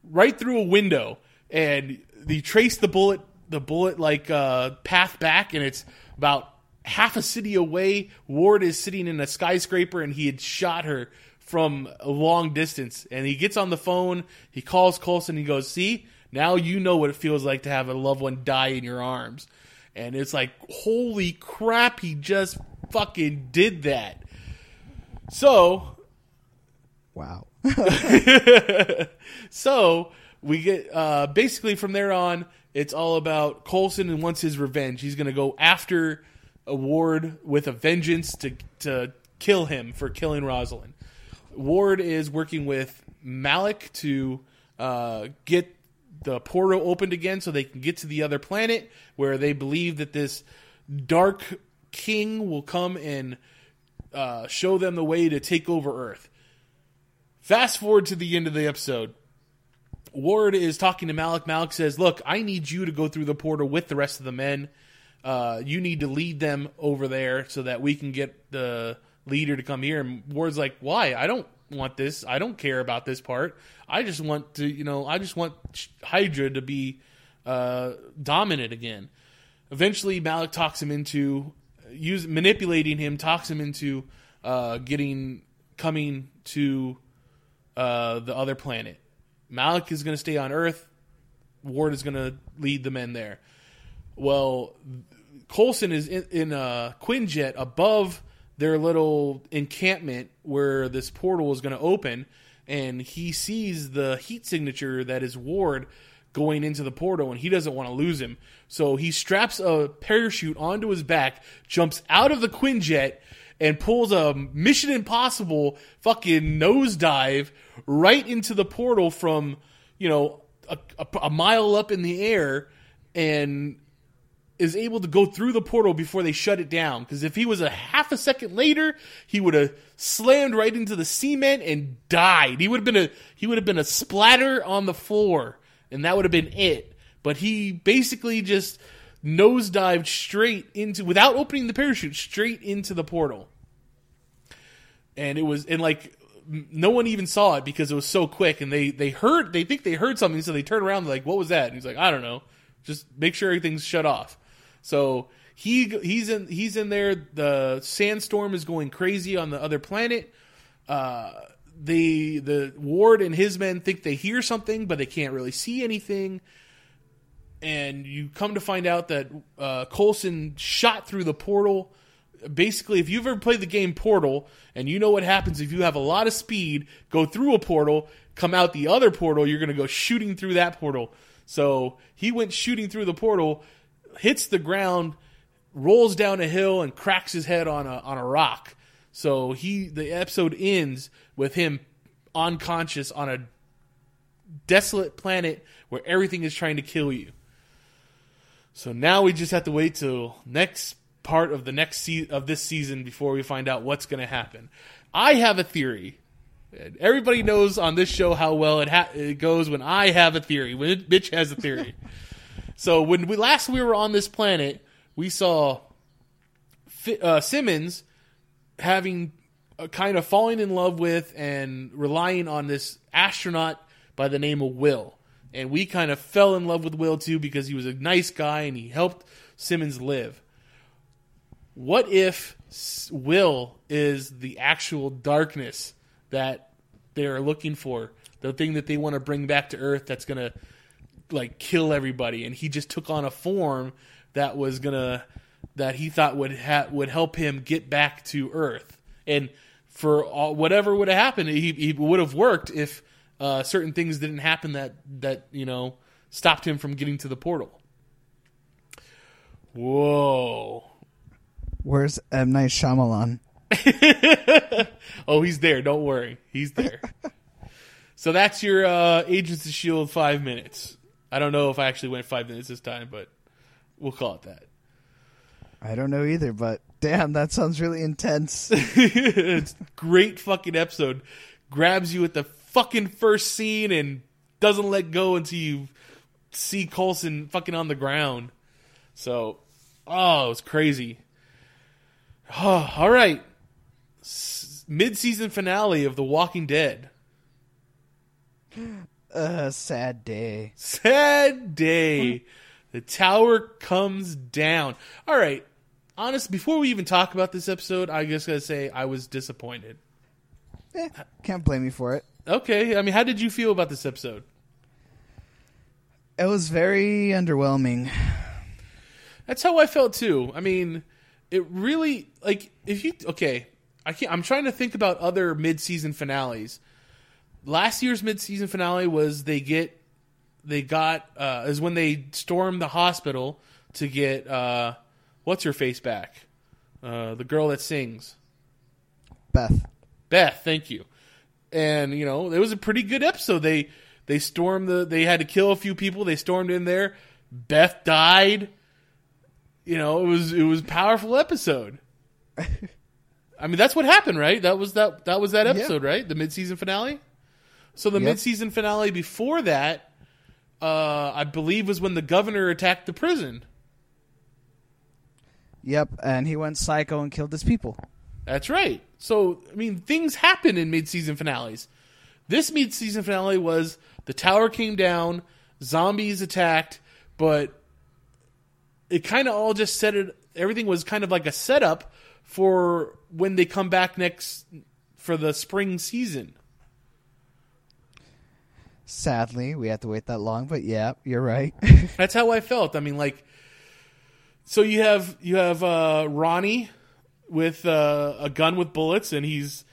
right through a window. And they trace the bullet, the bullet like uh, path back, and it's about half a city away. Ward is sitting in a skyscraper, and he had shot her from a long distance. And he gets on the phone, he calls Coulson, he goes, "See, now you know what it feels like to have a loved one die in your arms." And it's like, holy crap, he just fucking did that. So, Wow. so we get uh, basically from there on, it's all about Coulson and wants his revenge. He's going to go after a Ward with a vengeance to to kill him for killing Rosalind. Ward is working with Malick to uh, get the portal opened again so they can get to the other planet where they believe that this dark king will come and uh, show them the way to take over Earth. Fast forward to the end of the episode. Ward is talking to Malick. Malick says, Look, I need you to go through the portal with the rest of the men. Uh, you need to lead them over there so that we can get the leader to come here. And Ward's like, Why? I don't want this. I don't care about this part. I just want to, you know, I just want Hydra to be uh, dominant again. Eventually, Malick talks him into use manipulating him, talks him into uh, getting coming to uh, the other planet. Malick is going to stay on Earth. Ward is going to lead the men there. Well, Coulson is in, in a Quinjet above their little encampment where this portal is going to open, and he sees the heat signature that is Ward going into the portal, and he doesn't want to lose him. So he straps a parachute onto his back, jumps out of the Quinjet, and pulls a Mission Impossible fucking nosedive right into the portal from, you know, a, a, a mile up in the air, and is able to go through the portal before they shut it down. Because if he was a half a second later, he would have slammed right into the cement and died. He would have been a he would have been a splatter on the floor, and that would have been it. But he basically just nosedived straight into without opening the parachute straight into the portal. And it was and like no one even saw it because it was so quick and they they heard they think they heard something so they turn around like what was that and he's like I don't know just make sure everything's shut off so he he's in he's in there. The sandstorm is going crazy on the other planet. Uh, the the Ward and his men think they hear something, but they can't really see anything. And you come to find out that uh, Coulson shot through the portal. Basically, if you've ever played the game Portal and you know what happens if you have a lot of speed, go through a portal, come out the other portal, you're going to go shooting through that portal. So he went shooting through the portal hits the ground, rolls down a hill, and cracks his head on a on a rock. So he the episode ends with him unconscious on a desolate planet where everything is trying to kill you. So now we just have to wait till next part of the next se- of this season before we find out what's going to happen. I have a theory. Everybody knows on this show how well it, ha- it goes when I have a theory. When Mitch has a theory. So when we last we were on this planet, we saw uh, Simmons having a kind of falling in love with and relying on this astronaut by the name of Will. And we kind of fell in love with Will too because he was a nice guy and he helped Simmons live. What if Will is the actual darkness that they're looking for? The thing that they want to bring back to Earth that's going to like kill everybody, and he just took on a form that was gonna that he thought would ha- would help him get back to Earth. And for all, whatever would have happened, he, he would have worked if uh, certain things didn't happen that that you know stopped him from getting to the portal. Whoa! Where's M Night Shyamalan? oh, he's there. Don't worry, he's there. so that's your uh, Agents of Shield five minutes. I don't know if I actually went five minutes this time, but we'll call it that. I don't know either, but damn, that sounds really intense. it's great fucking episode. Grabs you at the fucking first scene and doesn't let go until you see Coulson fucking on the ground. So, oh, it was crazy. Oh, all right. S- mid-season finale of The Walking Dead. Uh, sad day. Sad day. the tower comes down. All right. Honest, before we even talk about this episode, I just gotta say I was disappointed. Eh, can't blame you for it. Okay, I mean, how did you feel about this episode? It was very underwhelming. That's how I felt too. I mean, it really like if you okay. I can't. I'm trying to think about other mid-season finales. Last year's mid-season finale was they get they got uh, is when they stormed the hospital to get uh, what's her face back, uh, the girl that sings. Beth. Beth, thank you. And you know, it was a pretty good episode. They they stormed the they had to kill a few people. They stormed in there. Beth died. You know, it was it was a powerful episode. I mean, that's what happened, right? That was that that was that episode, right? The mid-season finale. So the Yep. mid-season finale before that, uh, I believe, was when the governor attacked the prison. Yep, and he went psycho and killed his people. That's right. So, I mean, things happen in mid-season finales. This mid-season finale was the tower came down, zombies attacked, but it kind of all just set it. Everything was kind of like a setup for when they come back next for the spring season. Sadly, we had to wait that long, but yeah, you're right. That's how I felt. I mean, like, so you have you have uh, Ronnie with uh, a gun with bullets, and he's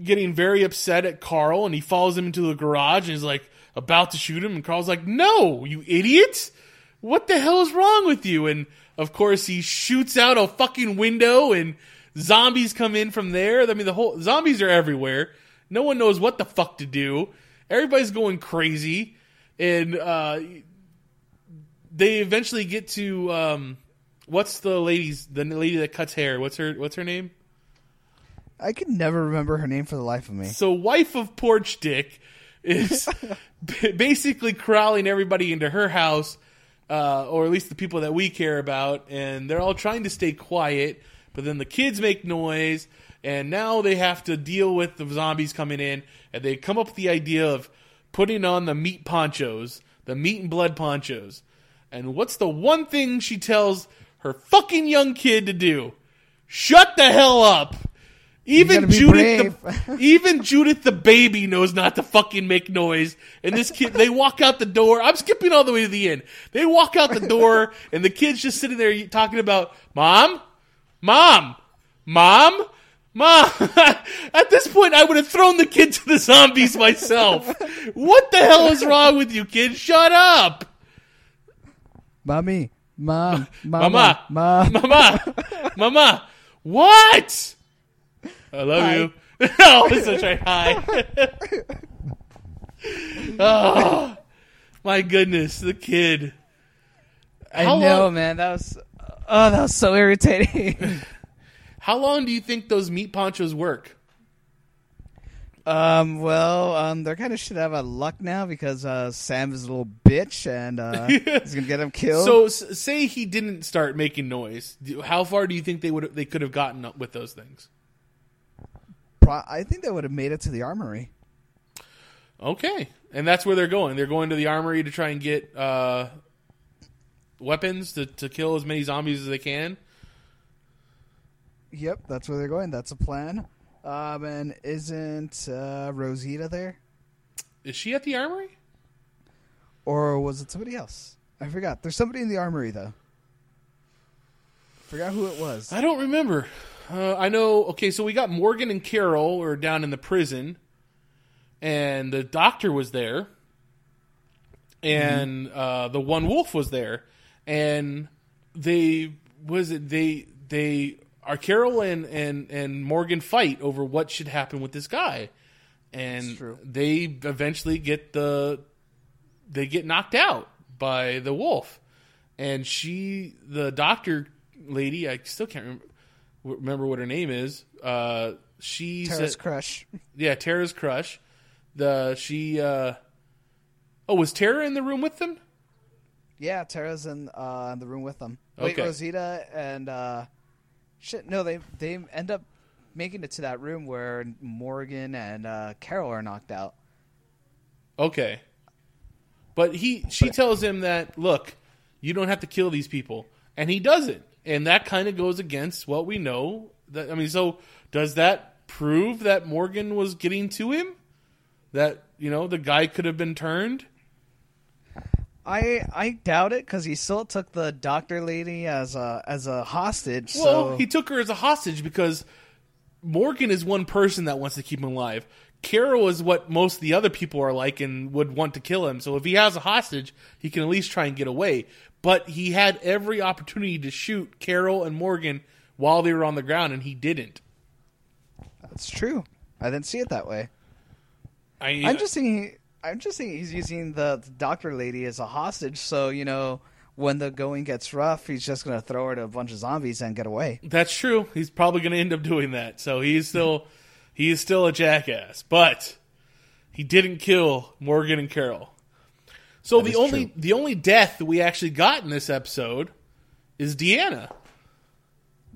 getting very upset at Carl, and he follows him into the garage, and is like about to shoot him, and Carl's like, "No, you idiot! What the hell is wrong with you?" And of course, he shoots out a fucking window, and zombies come in from there. I mean, the whole zombies are everywhere. No one knows what the fuck to do. Everybody's going crazy, and uh, they eventually get to um, what's the lady's the lady that cuts hair? What's her What's her name? I can never remember her name for the life of me. So, wife of Porch Dick is basically corralling everybody into her house, uh, or at least the people that we care about, and they're all trying to stay quiet. But then the kids make noise, and now they have to deal with the zombies coming in, and they come up with the idea of putting on the meat ponchos, the meat and blood ponchos. And what's the one thing she tells her fucking young kid to do? Shut the hell up. Even Judith, the, even Judith the baby knows not to fucking make noise. And this kid, they walk out the door. I'm skipping all the way to the end. They walk out the door, and the kid's just sitting there talking about, "Mom, mom, mom, mom." At this point, I would have thrown the kid to the zombies myself. what the hell is wrong with you, kid? Shut up, Mommy, mom, mama, mama, mama, mama. What? I love Hi. you. oh, it's such a high. oh, my goodness, the kid. I know, long- man. That was oh, that was so irritating. How long do you think those meat ponchos work? um, well, um, they're kind of shit out of luck now because uh, Sam is a little bitch and uh, he's gonna get him killed. So, s- say he didn't start making noise. How far do you think they would they could have gotten up with those things? Pro- I think they would have made it to the armory. Okay, and that's where they're going. They're going to the armory to try and get uh, weapons to to kill as many zombies as they can. Yep, that's where they're going. That's a plan. Um, and isn't uh, Rosita there, Is she at the armory? or was it somebody else? I forgot. There's somebody in the armory though. Forgot who it was. I don't remember. Uh, I know. Okay, so we got Morgan and Carol are down in the prison, and the doctor was there, and uh, the one wolf was there, and they was it they they are Carol and and and Morgan fight over what should happen with this guy, and they eventually get the they get knocked out by the wolf, and she the doctor lady I still can't remember remember what her name is. Uh, she Tara's said, crush. yeah, Tara's crush. The she. uh Oh, was Tara in the room with them? Yeah, Tara's in uh, in the room with them. Wait, Okay. Rosita and uh, shit. No, they they end up making it to that room where Morgan and uh, Carol are knocked out. Okay. But he she tells him that look, you don't have to kill these people, and he doesn't, and that kind of goes against what we know. That I mean, so does that prove that Morgan was getting to him? That you know the guy could have been turned. I I doubt it because he still took the doctor lady as a as a hostage. Well, so he took her as a hostage because Morgan is one person that wants to keep him alive. Carol is what most of the other people are like and would want to kill him. So if he has a hostage, he can at least try and get away. But he had every opportunity to shoot Carol and Morgan while they were on the ground, and he didn't. that's true. I didn't see it that way. I, I'm just thinking. I'm just thinking he's using the, the doctor lady as a hostage. So you know, when the going gets rough, he's just gonna throw her to a bunch of zombies and get away. That's true. He's probably going to end up doing that. So he's still he is still a jackass, but he didn't kill Morgan and Carol. So the only true. the only death that we actually got in this episode is Deanna.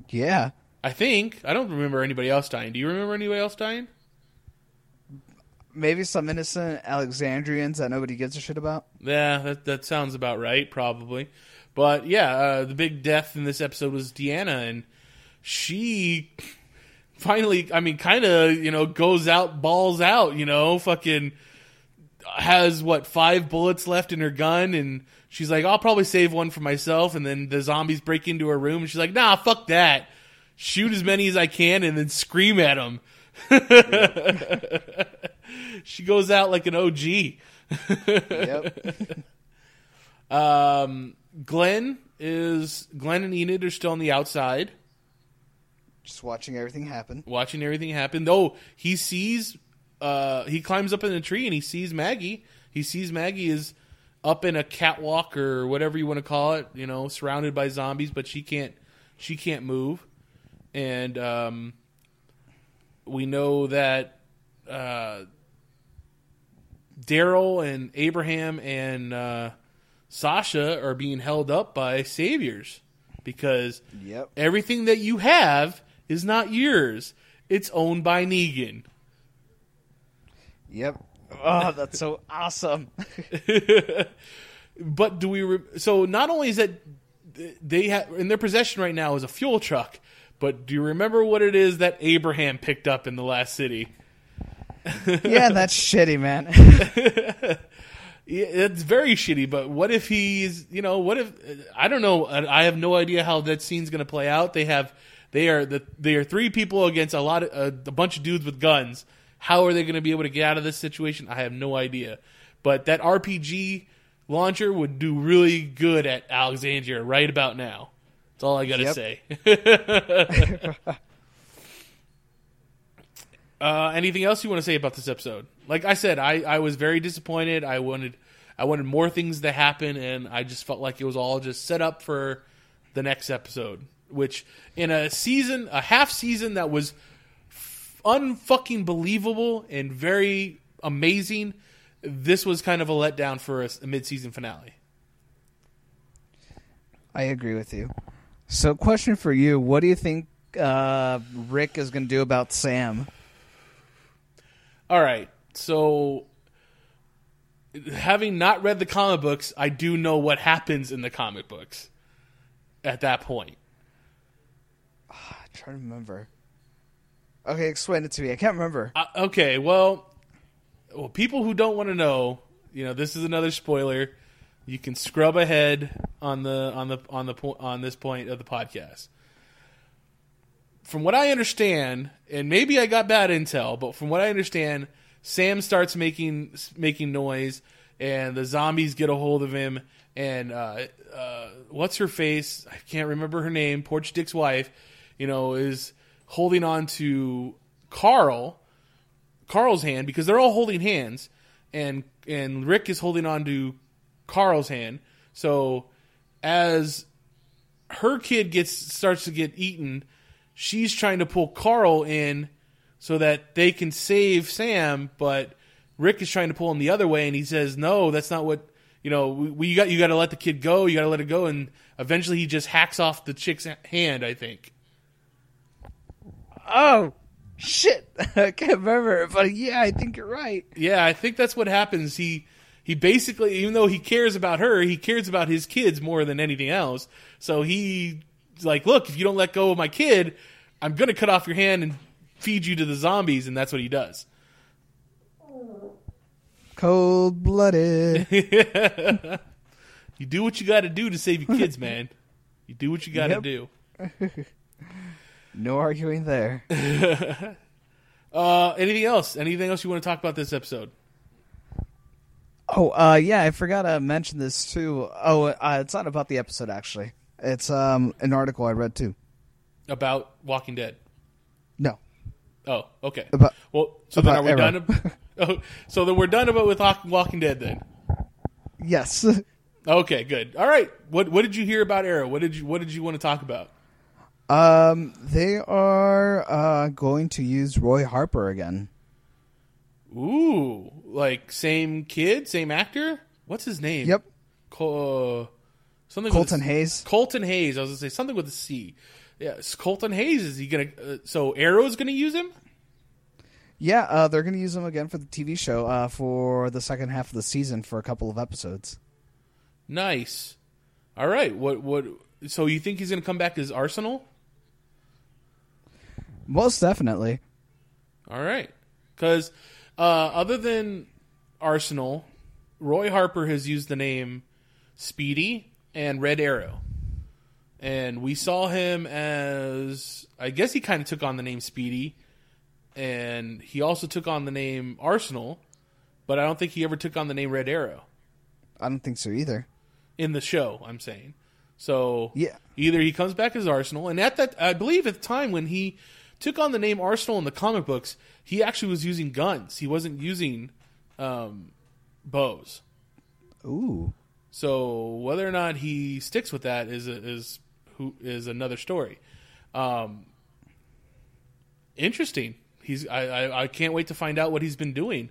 Yeah. I think I don't remember anybody else dying. Do you remember anybody else dying? Maybe some innocent Alexandrians that nobody gives a shit about. Yeah, that that sounds about right, probably. But yeah, uh, the big death in this episode was Deanna, and she finally, I mean, kind of, you know, goes out, balls out, you know, fucking has what five bullets left in her gun, and she's like, I'll probably save one for myself, and then the zombies break into her room, and she's like, Nah, fuck that. Shoot as many as I can, and then scream at them. she goes out like an OG. Yep. Um, Glenn is Glenn and Enid are still on the outside, just watching everything happen. watching everything happen. Though he sees, uh, he climbs up in a tree and he sees Maggie. He sees Maggie is up in a catwalk or whatever you want to call it, you know, surrounded by zombies, but she can't, she can't move. And um, we know that uh, Daryl and Abraham and uh, Sasha are being held up by saviors because Yep. everything that you have is not yours. It's owned by Negan. Yep. Oh, that's so awesome. But do we? Re- so not only is that they have in their possession right now is a fuel truck, but do you remember what it is that Abraham picked up in the last city? yeah, that's shitty, man. Yeah, It's very shitty, but what if he's, you know, what if I don't know, I I have no idea how that scene's going to play out. They have they are the they are three people against a lot of uh, a bunch of dudes with guns. How are they going to be able to get out of this situation? I have no idea. But that RPG launcher would do really good at Alexandria right about now. That's all I got to Yep. say. Uh, anything else you want to say about this episode? Like I said, I, I was very disappointed. I wanted I wanted more things to happen, and I just felt like it was all just set up for the next episode. Which in a season, a half season that was unfucking believable and very amazing, this was kind of a letdown for a, a mid season finale. I agree with you. So, question for you: What do you think uh, Rick is going to do about Sam? All right. So, having not read the comic books, I do know what happens in the comic books at that point. I'm trying to remember. Okay, explain it to me. I can't remember. Uh, okay, well, well, people who don't want to know, you know, this is another spoiler. You can scrub ahead on the on the on the po- on this point of the podcast. From what I understand, and maybe I got bad intel, but from what I understand, Sam starts making making noise, and the zombies get a hold of him. And uh, uh, what's her face? I can't remember her name. Porch Dick's wife, you know, is holding on to Carl, Carl's hand because they're all holding hands, and and Rick is holding on to Carl's hand. So as her kid gets starts to get eaten, she's trying to pull Carl in so that they can save Sam, but Rick is trying to pull him the other way, and he says, "No, that's not what you know. We, we you got you got to let the kid go. You got to let it go." And eventually, he just hacks off the chick's hand. I think. Oh, shit! I can't remember, but yeah, I think you're right. Yeah, I think that's what happens. He he basically, even though he cares about her, he cares about his kids more than anything else. So he's like, "Look, if you don't let go of my kid, I'm gonna cut off your hand and feed you to the zombies." And that's what he does. Cold blooded. You do what you got to do to save your kids, man. You do what you got to Yep. do. no arguing there. Uh, anything else? Anything else you want to talk about this episode? Oh, uh, yeah, I forgot to mention this too. Oh, uh, it's not about the episode actually. It's um an article I read too. About Walking Dead. No, Oh, okay. About- well, so then are we Arrow. done? ab- oh, so then we're done about with Walking Dead then. yes. Okay, good. All right. What what did you hear about Arrow? What did you what did you want to talk about? Um, they are uh going to use Roy Harper again. Ooh, like same kid, same actor. What's his name? Yep. Col- uh, something. Colton with Haynes. Colton Haynes. I was gonna say something with a C. Yeah, Colton Haynes. Is he gonna? Uh, so Arrow's gonna use him? Yeah, uh, they're going to use him again for the TV show uh, for the second half of the season for a couple of episodes. Nice. All right. What what? So you think he's gonna come back as Arsenal? Most definitely. All right. Because uh, other than Arsenal, Roy Harper has used the name Speedy and Red Arrow. And we saw him as, I guess he kind of took on the name Speedy. And he also took on the name Arsenal. But I don't think he ever took on the name Red Arrow I don't think so either. in the show, I'm saying. So Yeah. either he comes back as Arsenal, and at that, I believe at the time when he took on the name Arsenal in the comic books, he actually was using guns. He wasn't using um, bows. Ooh. So whether or not he sticks with that is is who is another story. Um, interesting. He's I, I I can't wait to find out what he's been doing.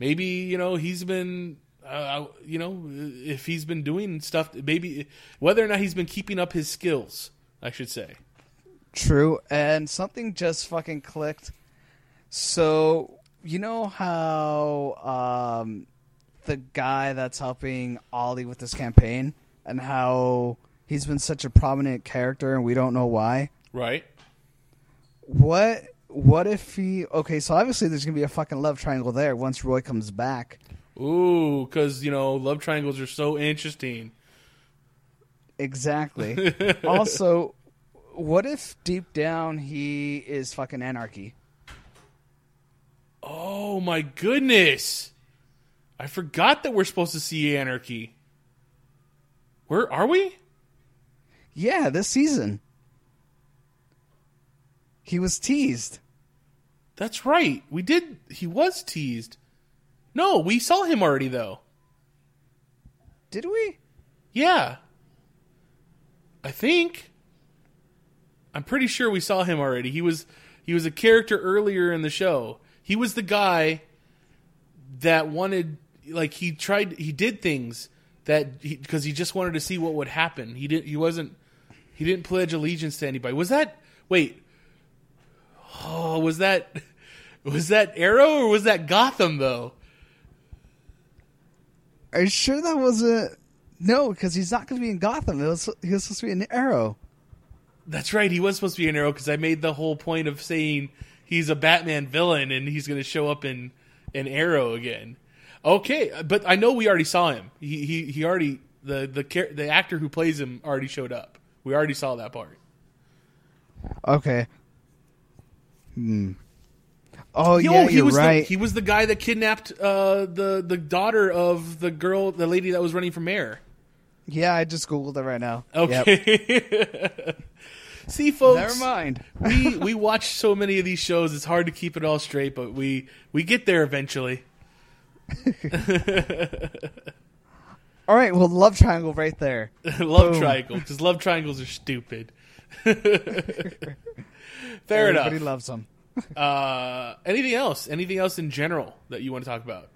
Maybe you know he's been uh, you know if he's been doing stuff. Maybe whether or not he's been keeping up his skills. I should say. True. And something just fucking clicked. So, you know how um, the guy that's helping Ollie with this campaign and how he's been such a prominent character and we don't know why? Right. What what if he okay, so obviously there's gonna be a fucking love triangle there once Roy comes back. Ooh, because you know love triangles are so interesting. Exactly. also, what if deep down he is fucking Anarky? Oh my goodness! I forgot that we're supposed to see Anarky. Where are we? Yeah, this season. He was teased. That's right. We did. He was teased. No, we saw him already though. Did we? Yeah. I think. I'm pretty sure we saw him already. He was he was a character earlier in the show. He was the guy that wanted like he tried he did things that because he, just wanted to see what would happen. He didn't he wasn't he didn't pledge allegiance to anybody. Was that wait? Oh, was that was that Arrow or was that Gotham though? Are you sure that wasn't? No, because he's not going to be in Gotham. It was, he was supposed to be in Arrow. That's right. He was supposed to be an Arrow because I made the whole point of saying he's a Batman villain and he's going to show up in an Arrow again. Okay, but I know we already saw him. He he, he already the the the actor who plays him already showed up. We already saw that part. Okay. Hmm. Oh Yo, yeah, he you're was right. The, he was the guy that kidnapped uh, the the daughter of the girl, the lady that was running for mayor. yeah, I just googled it right now. Okay. See, folks. Never mind. we we watch so many of these shows. It's hard to keep it all straight, but we we get there eventually. All right, well, love triangle right there. love Boom. triangle because love triangles are stupid. Fair Everybody enough. loves them. Uh, anything else? Anything else in general that you want to talk about?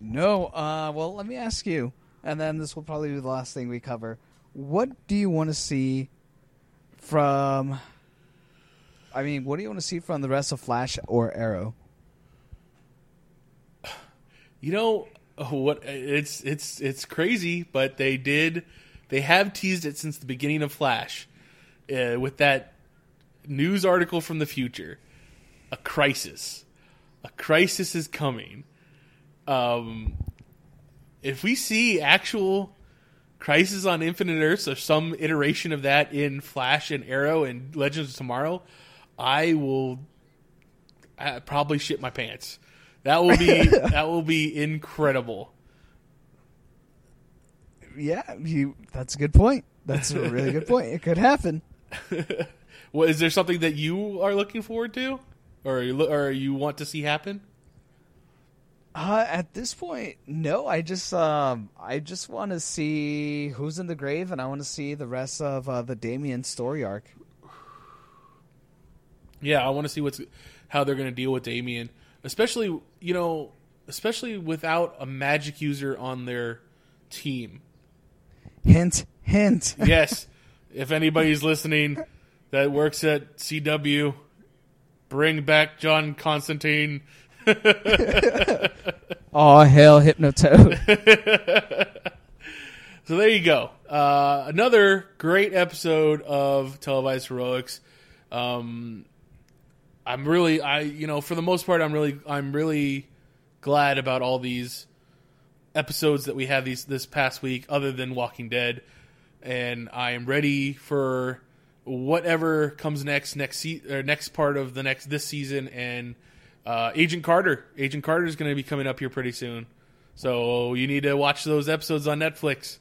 No. Uh, well, let me ask you, and then this will probably be the last thing we cover. What do you want to see from? I mean, what do you want to see from the rest of Flash or Arrow? You know what? It's it's it's crazy, but they did. They have teased it since the beginning of Flash, uh, with that news article from the future. A crisis, a crisis is coming. Um, if we see actual crisis on Infinite Earths or some iteration of that in Flash and Arrow and Legends of Tomorrow, I will uh, probably shit my pants. That will be that will be incredible. Yeah, you. That's a good point. That's a really good point. It could happen. well, is there something that you are looking forward to, or you, or you want to see happen? Uh, at this point, no. I just um, I just want to see who's in the grave, and I want to see the rest of uh, the Damien story arc. Yeah, I want to see what's how they're going to deal with Damien, especially you know, especially without a magic user on their team. Hint, hint. yes, if anybody's listening that works at CW, bring back John Constantine. oh hell, Hypnotoad. so there you go. Uh, another great episode of televised heroics. Um, I'm really, I you know, for the most part, I'm really, I'm really glad about all these episodes that we had these this past week, other than Walking Dead, and I am ready for whatever comes next, next se- or next part of the next this season, and uh, Agent Carter. Agent Carter is going to be coming up here pretty soon, so you need to watch those episodes on Netflix.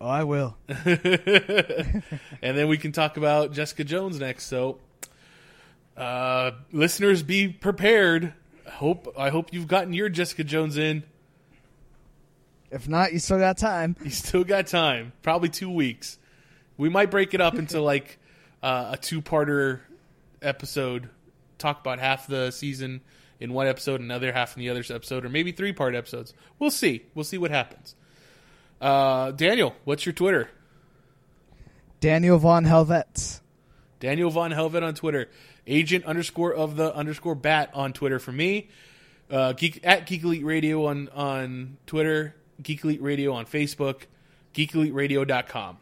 Oh, I will. and then we can talk about Jessica Jones next. So, uh, listeners, be prepared. Hope I hope you've gotten your Jessica Jones in. If not, you still got time. You still got time. Probably two weeks. We might break it up into like uh, a two-parter episode. Talk about half the season in one episode, another half in the other episode, or maybe three-part episodes. We'll see. We'll see what happens. Uh, Daniel, what's your Twitter? Daniel von Helvet. Daniel von Helvet on Twitter. Agent underscore of the underscore bat on Twitter for me. Uh, Geek, at Geek Elite Radio on, on Twitter. Geek Elite Radio on Facebook. GeekEliteRadio.com.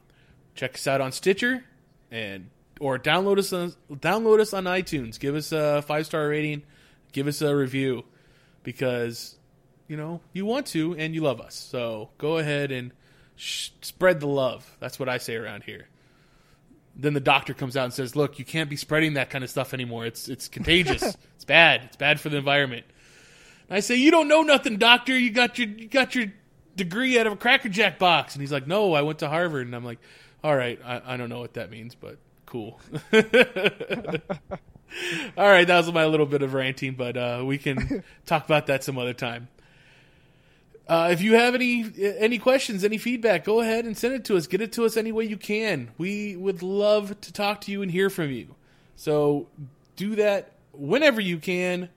Check us out on Stitcher and or download us on, download us on iTunes. Give us a five star rating. Give us a review because you know you want to and you love us. So go ahead and sh- spread the love. That's what I say around here. Then the doctor comes out and says, "Look, you can't be spreading that kind of stuff anymore. It's it's contagious. it's bad. It's bad for the environment." And I say, "You don't know nothing, doctor. You got your you got your degree out of a Cracker Jack box." And he's like, "No, I went to Harvard." And I'm like, "All right, I, I don't know what that means, but cool." All right, that was my little bit of ranting, but uh, we can talk about that some other time. Uh, if you have any any questions, any feedback, go ahead and send it to us. Get it to us any way you can. We would love to talk to you and hear from you. So do that whenever you can,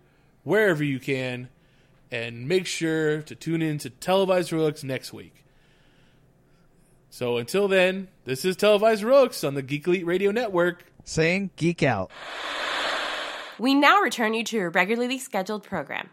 wherever you can, and make sure to tune in to Televised Heroics next week. So until then, this is Televised Heroics on the Geek Elite Radio Network. Saying geek out. We now return you to your regularly scheduled program.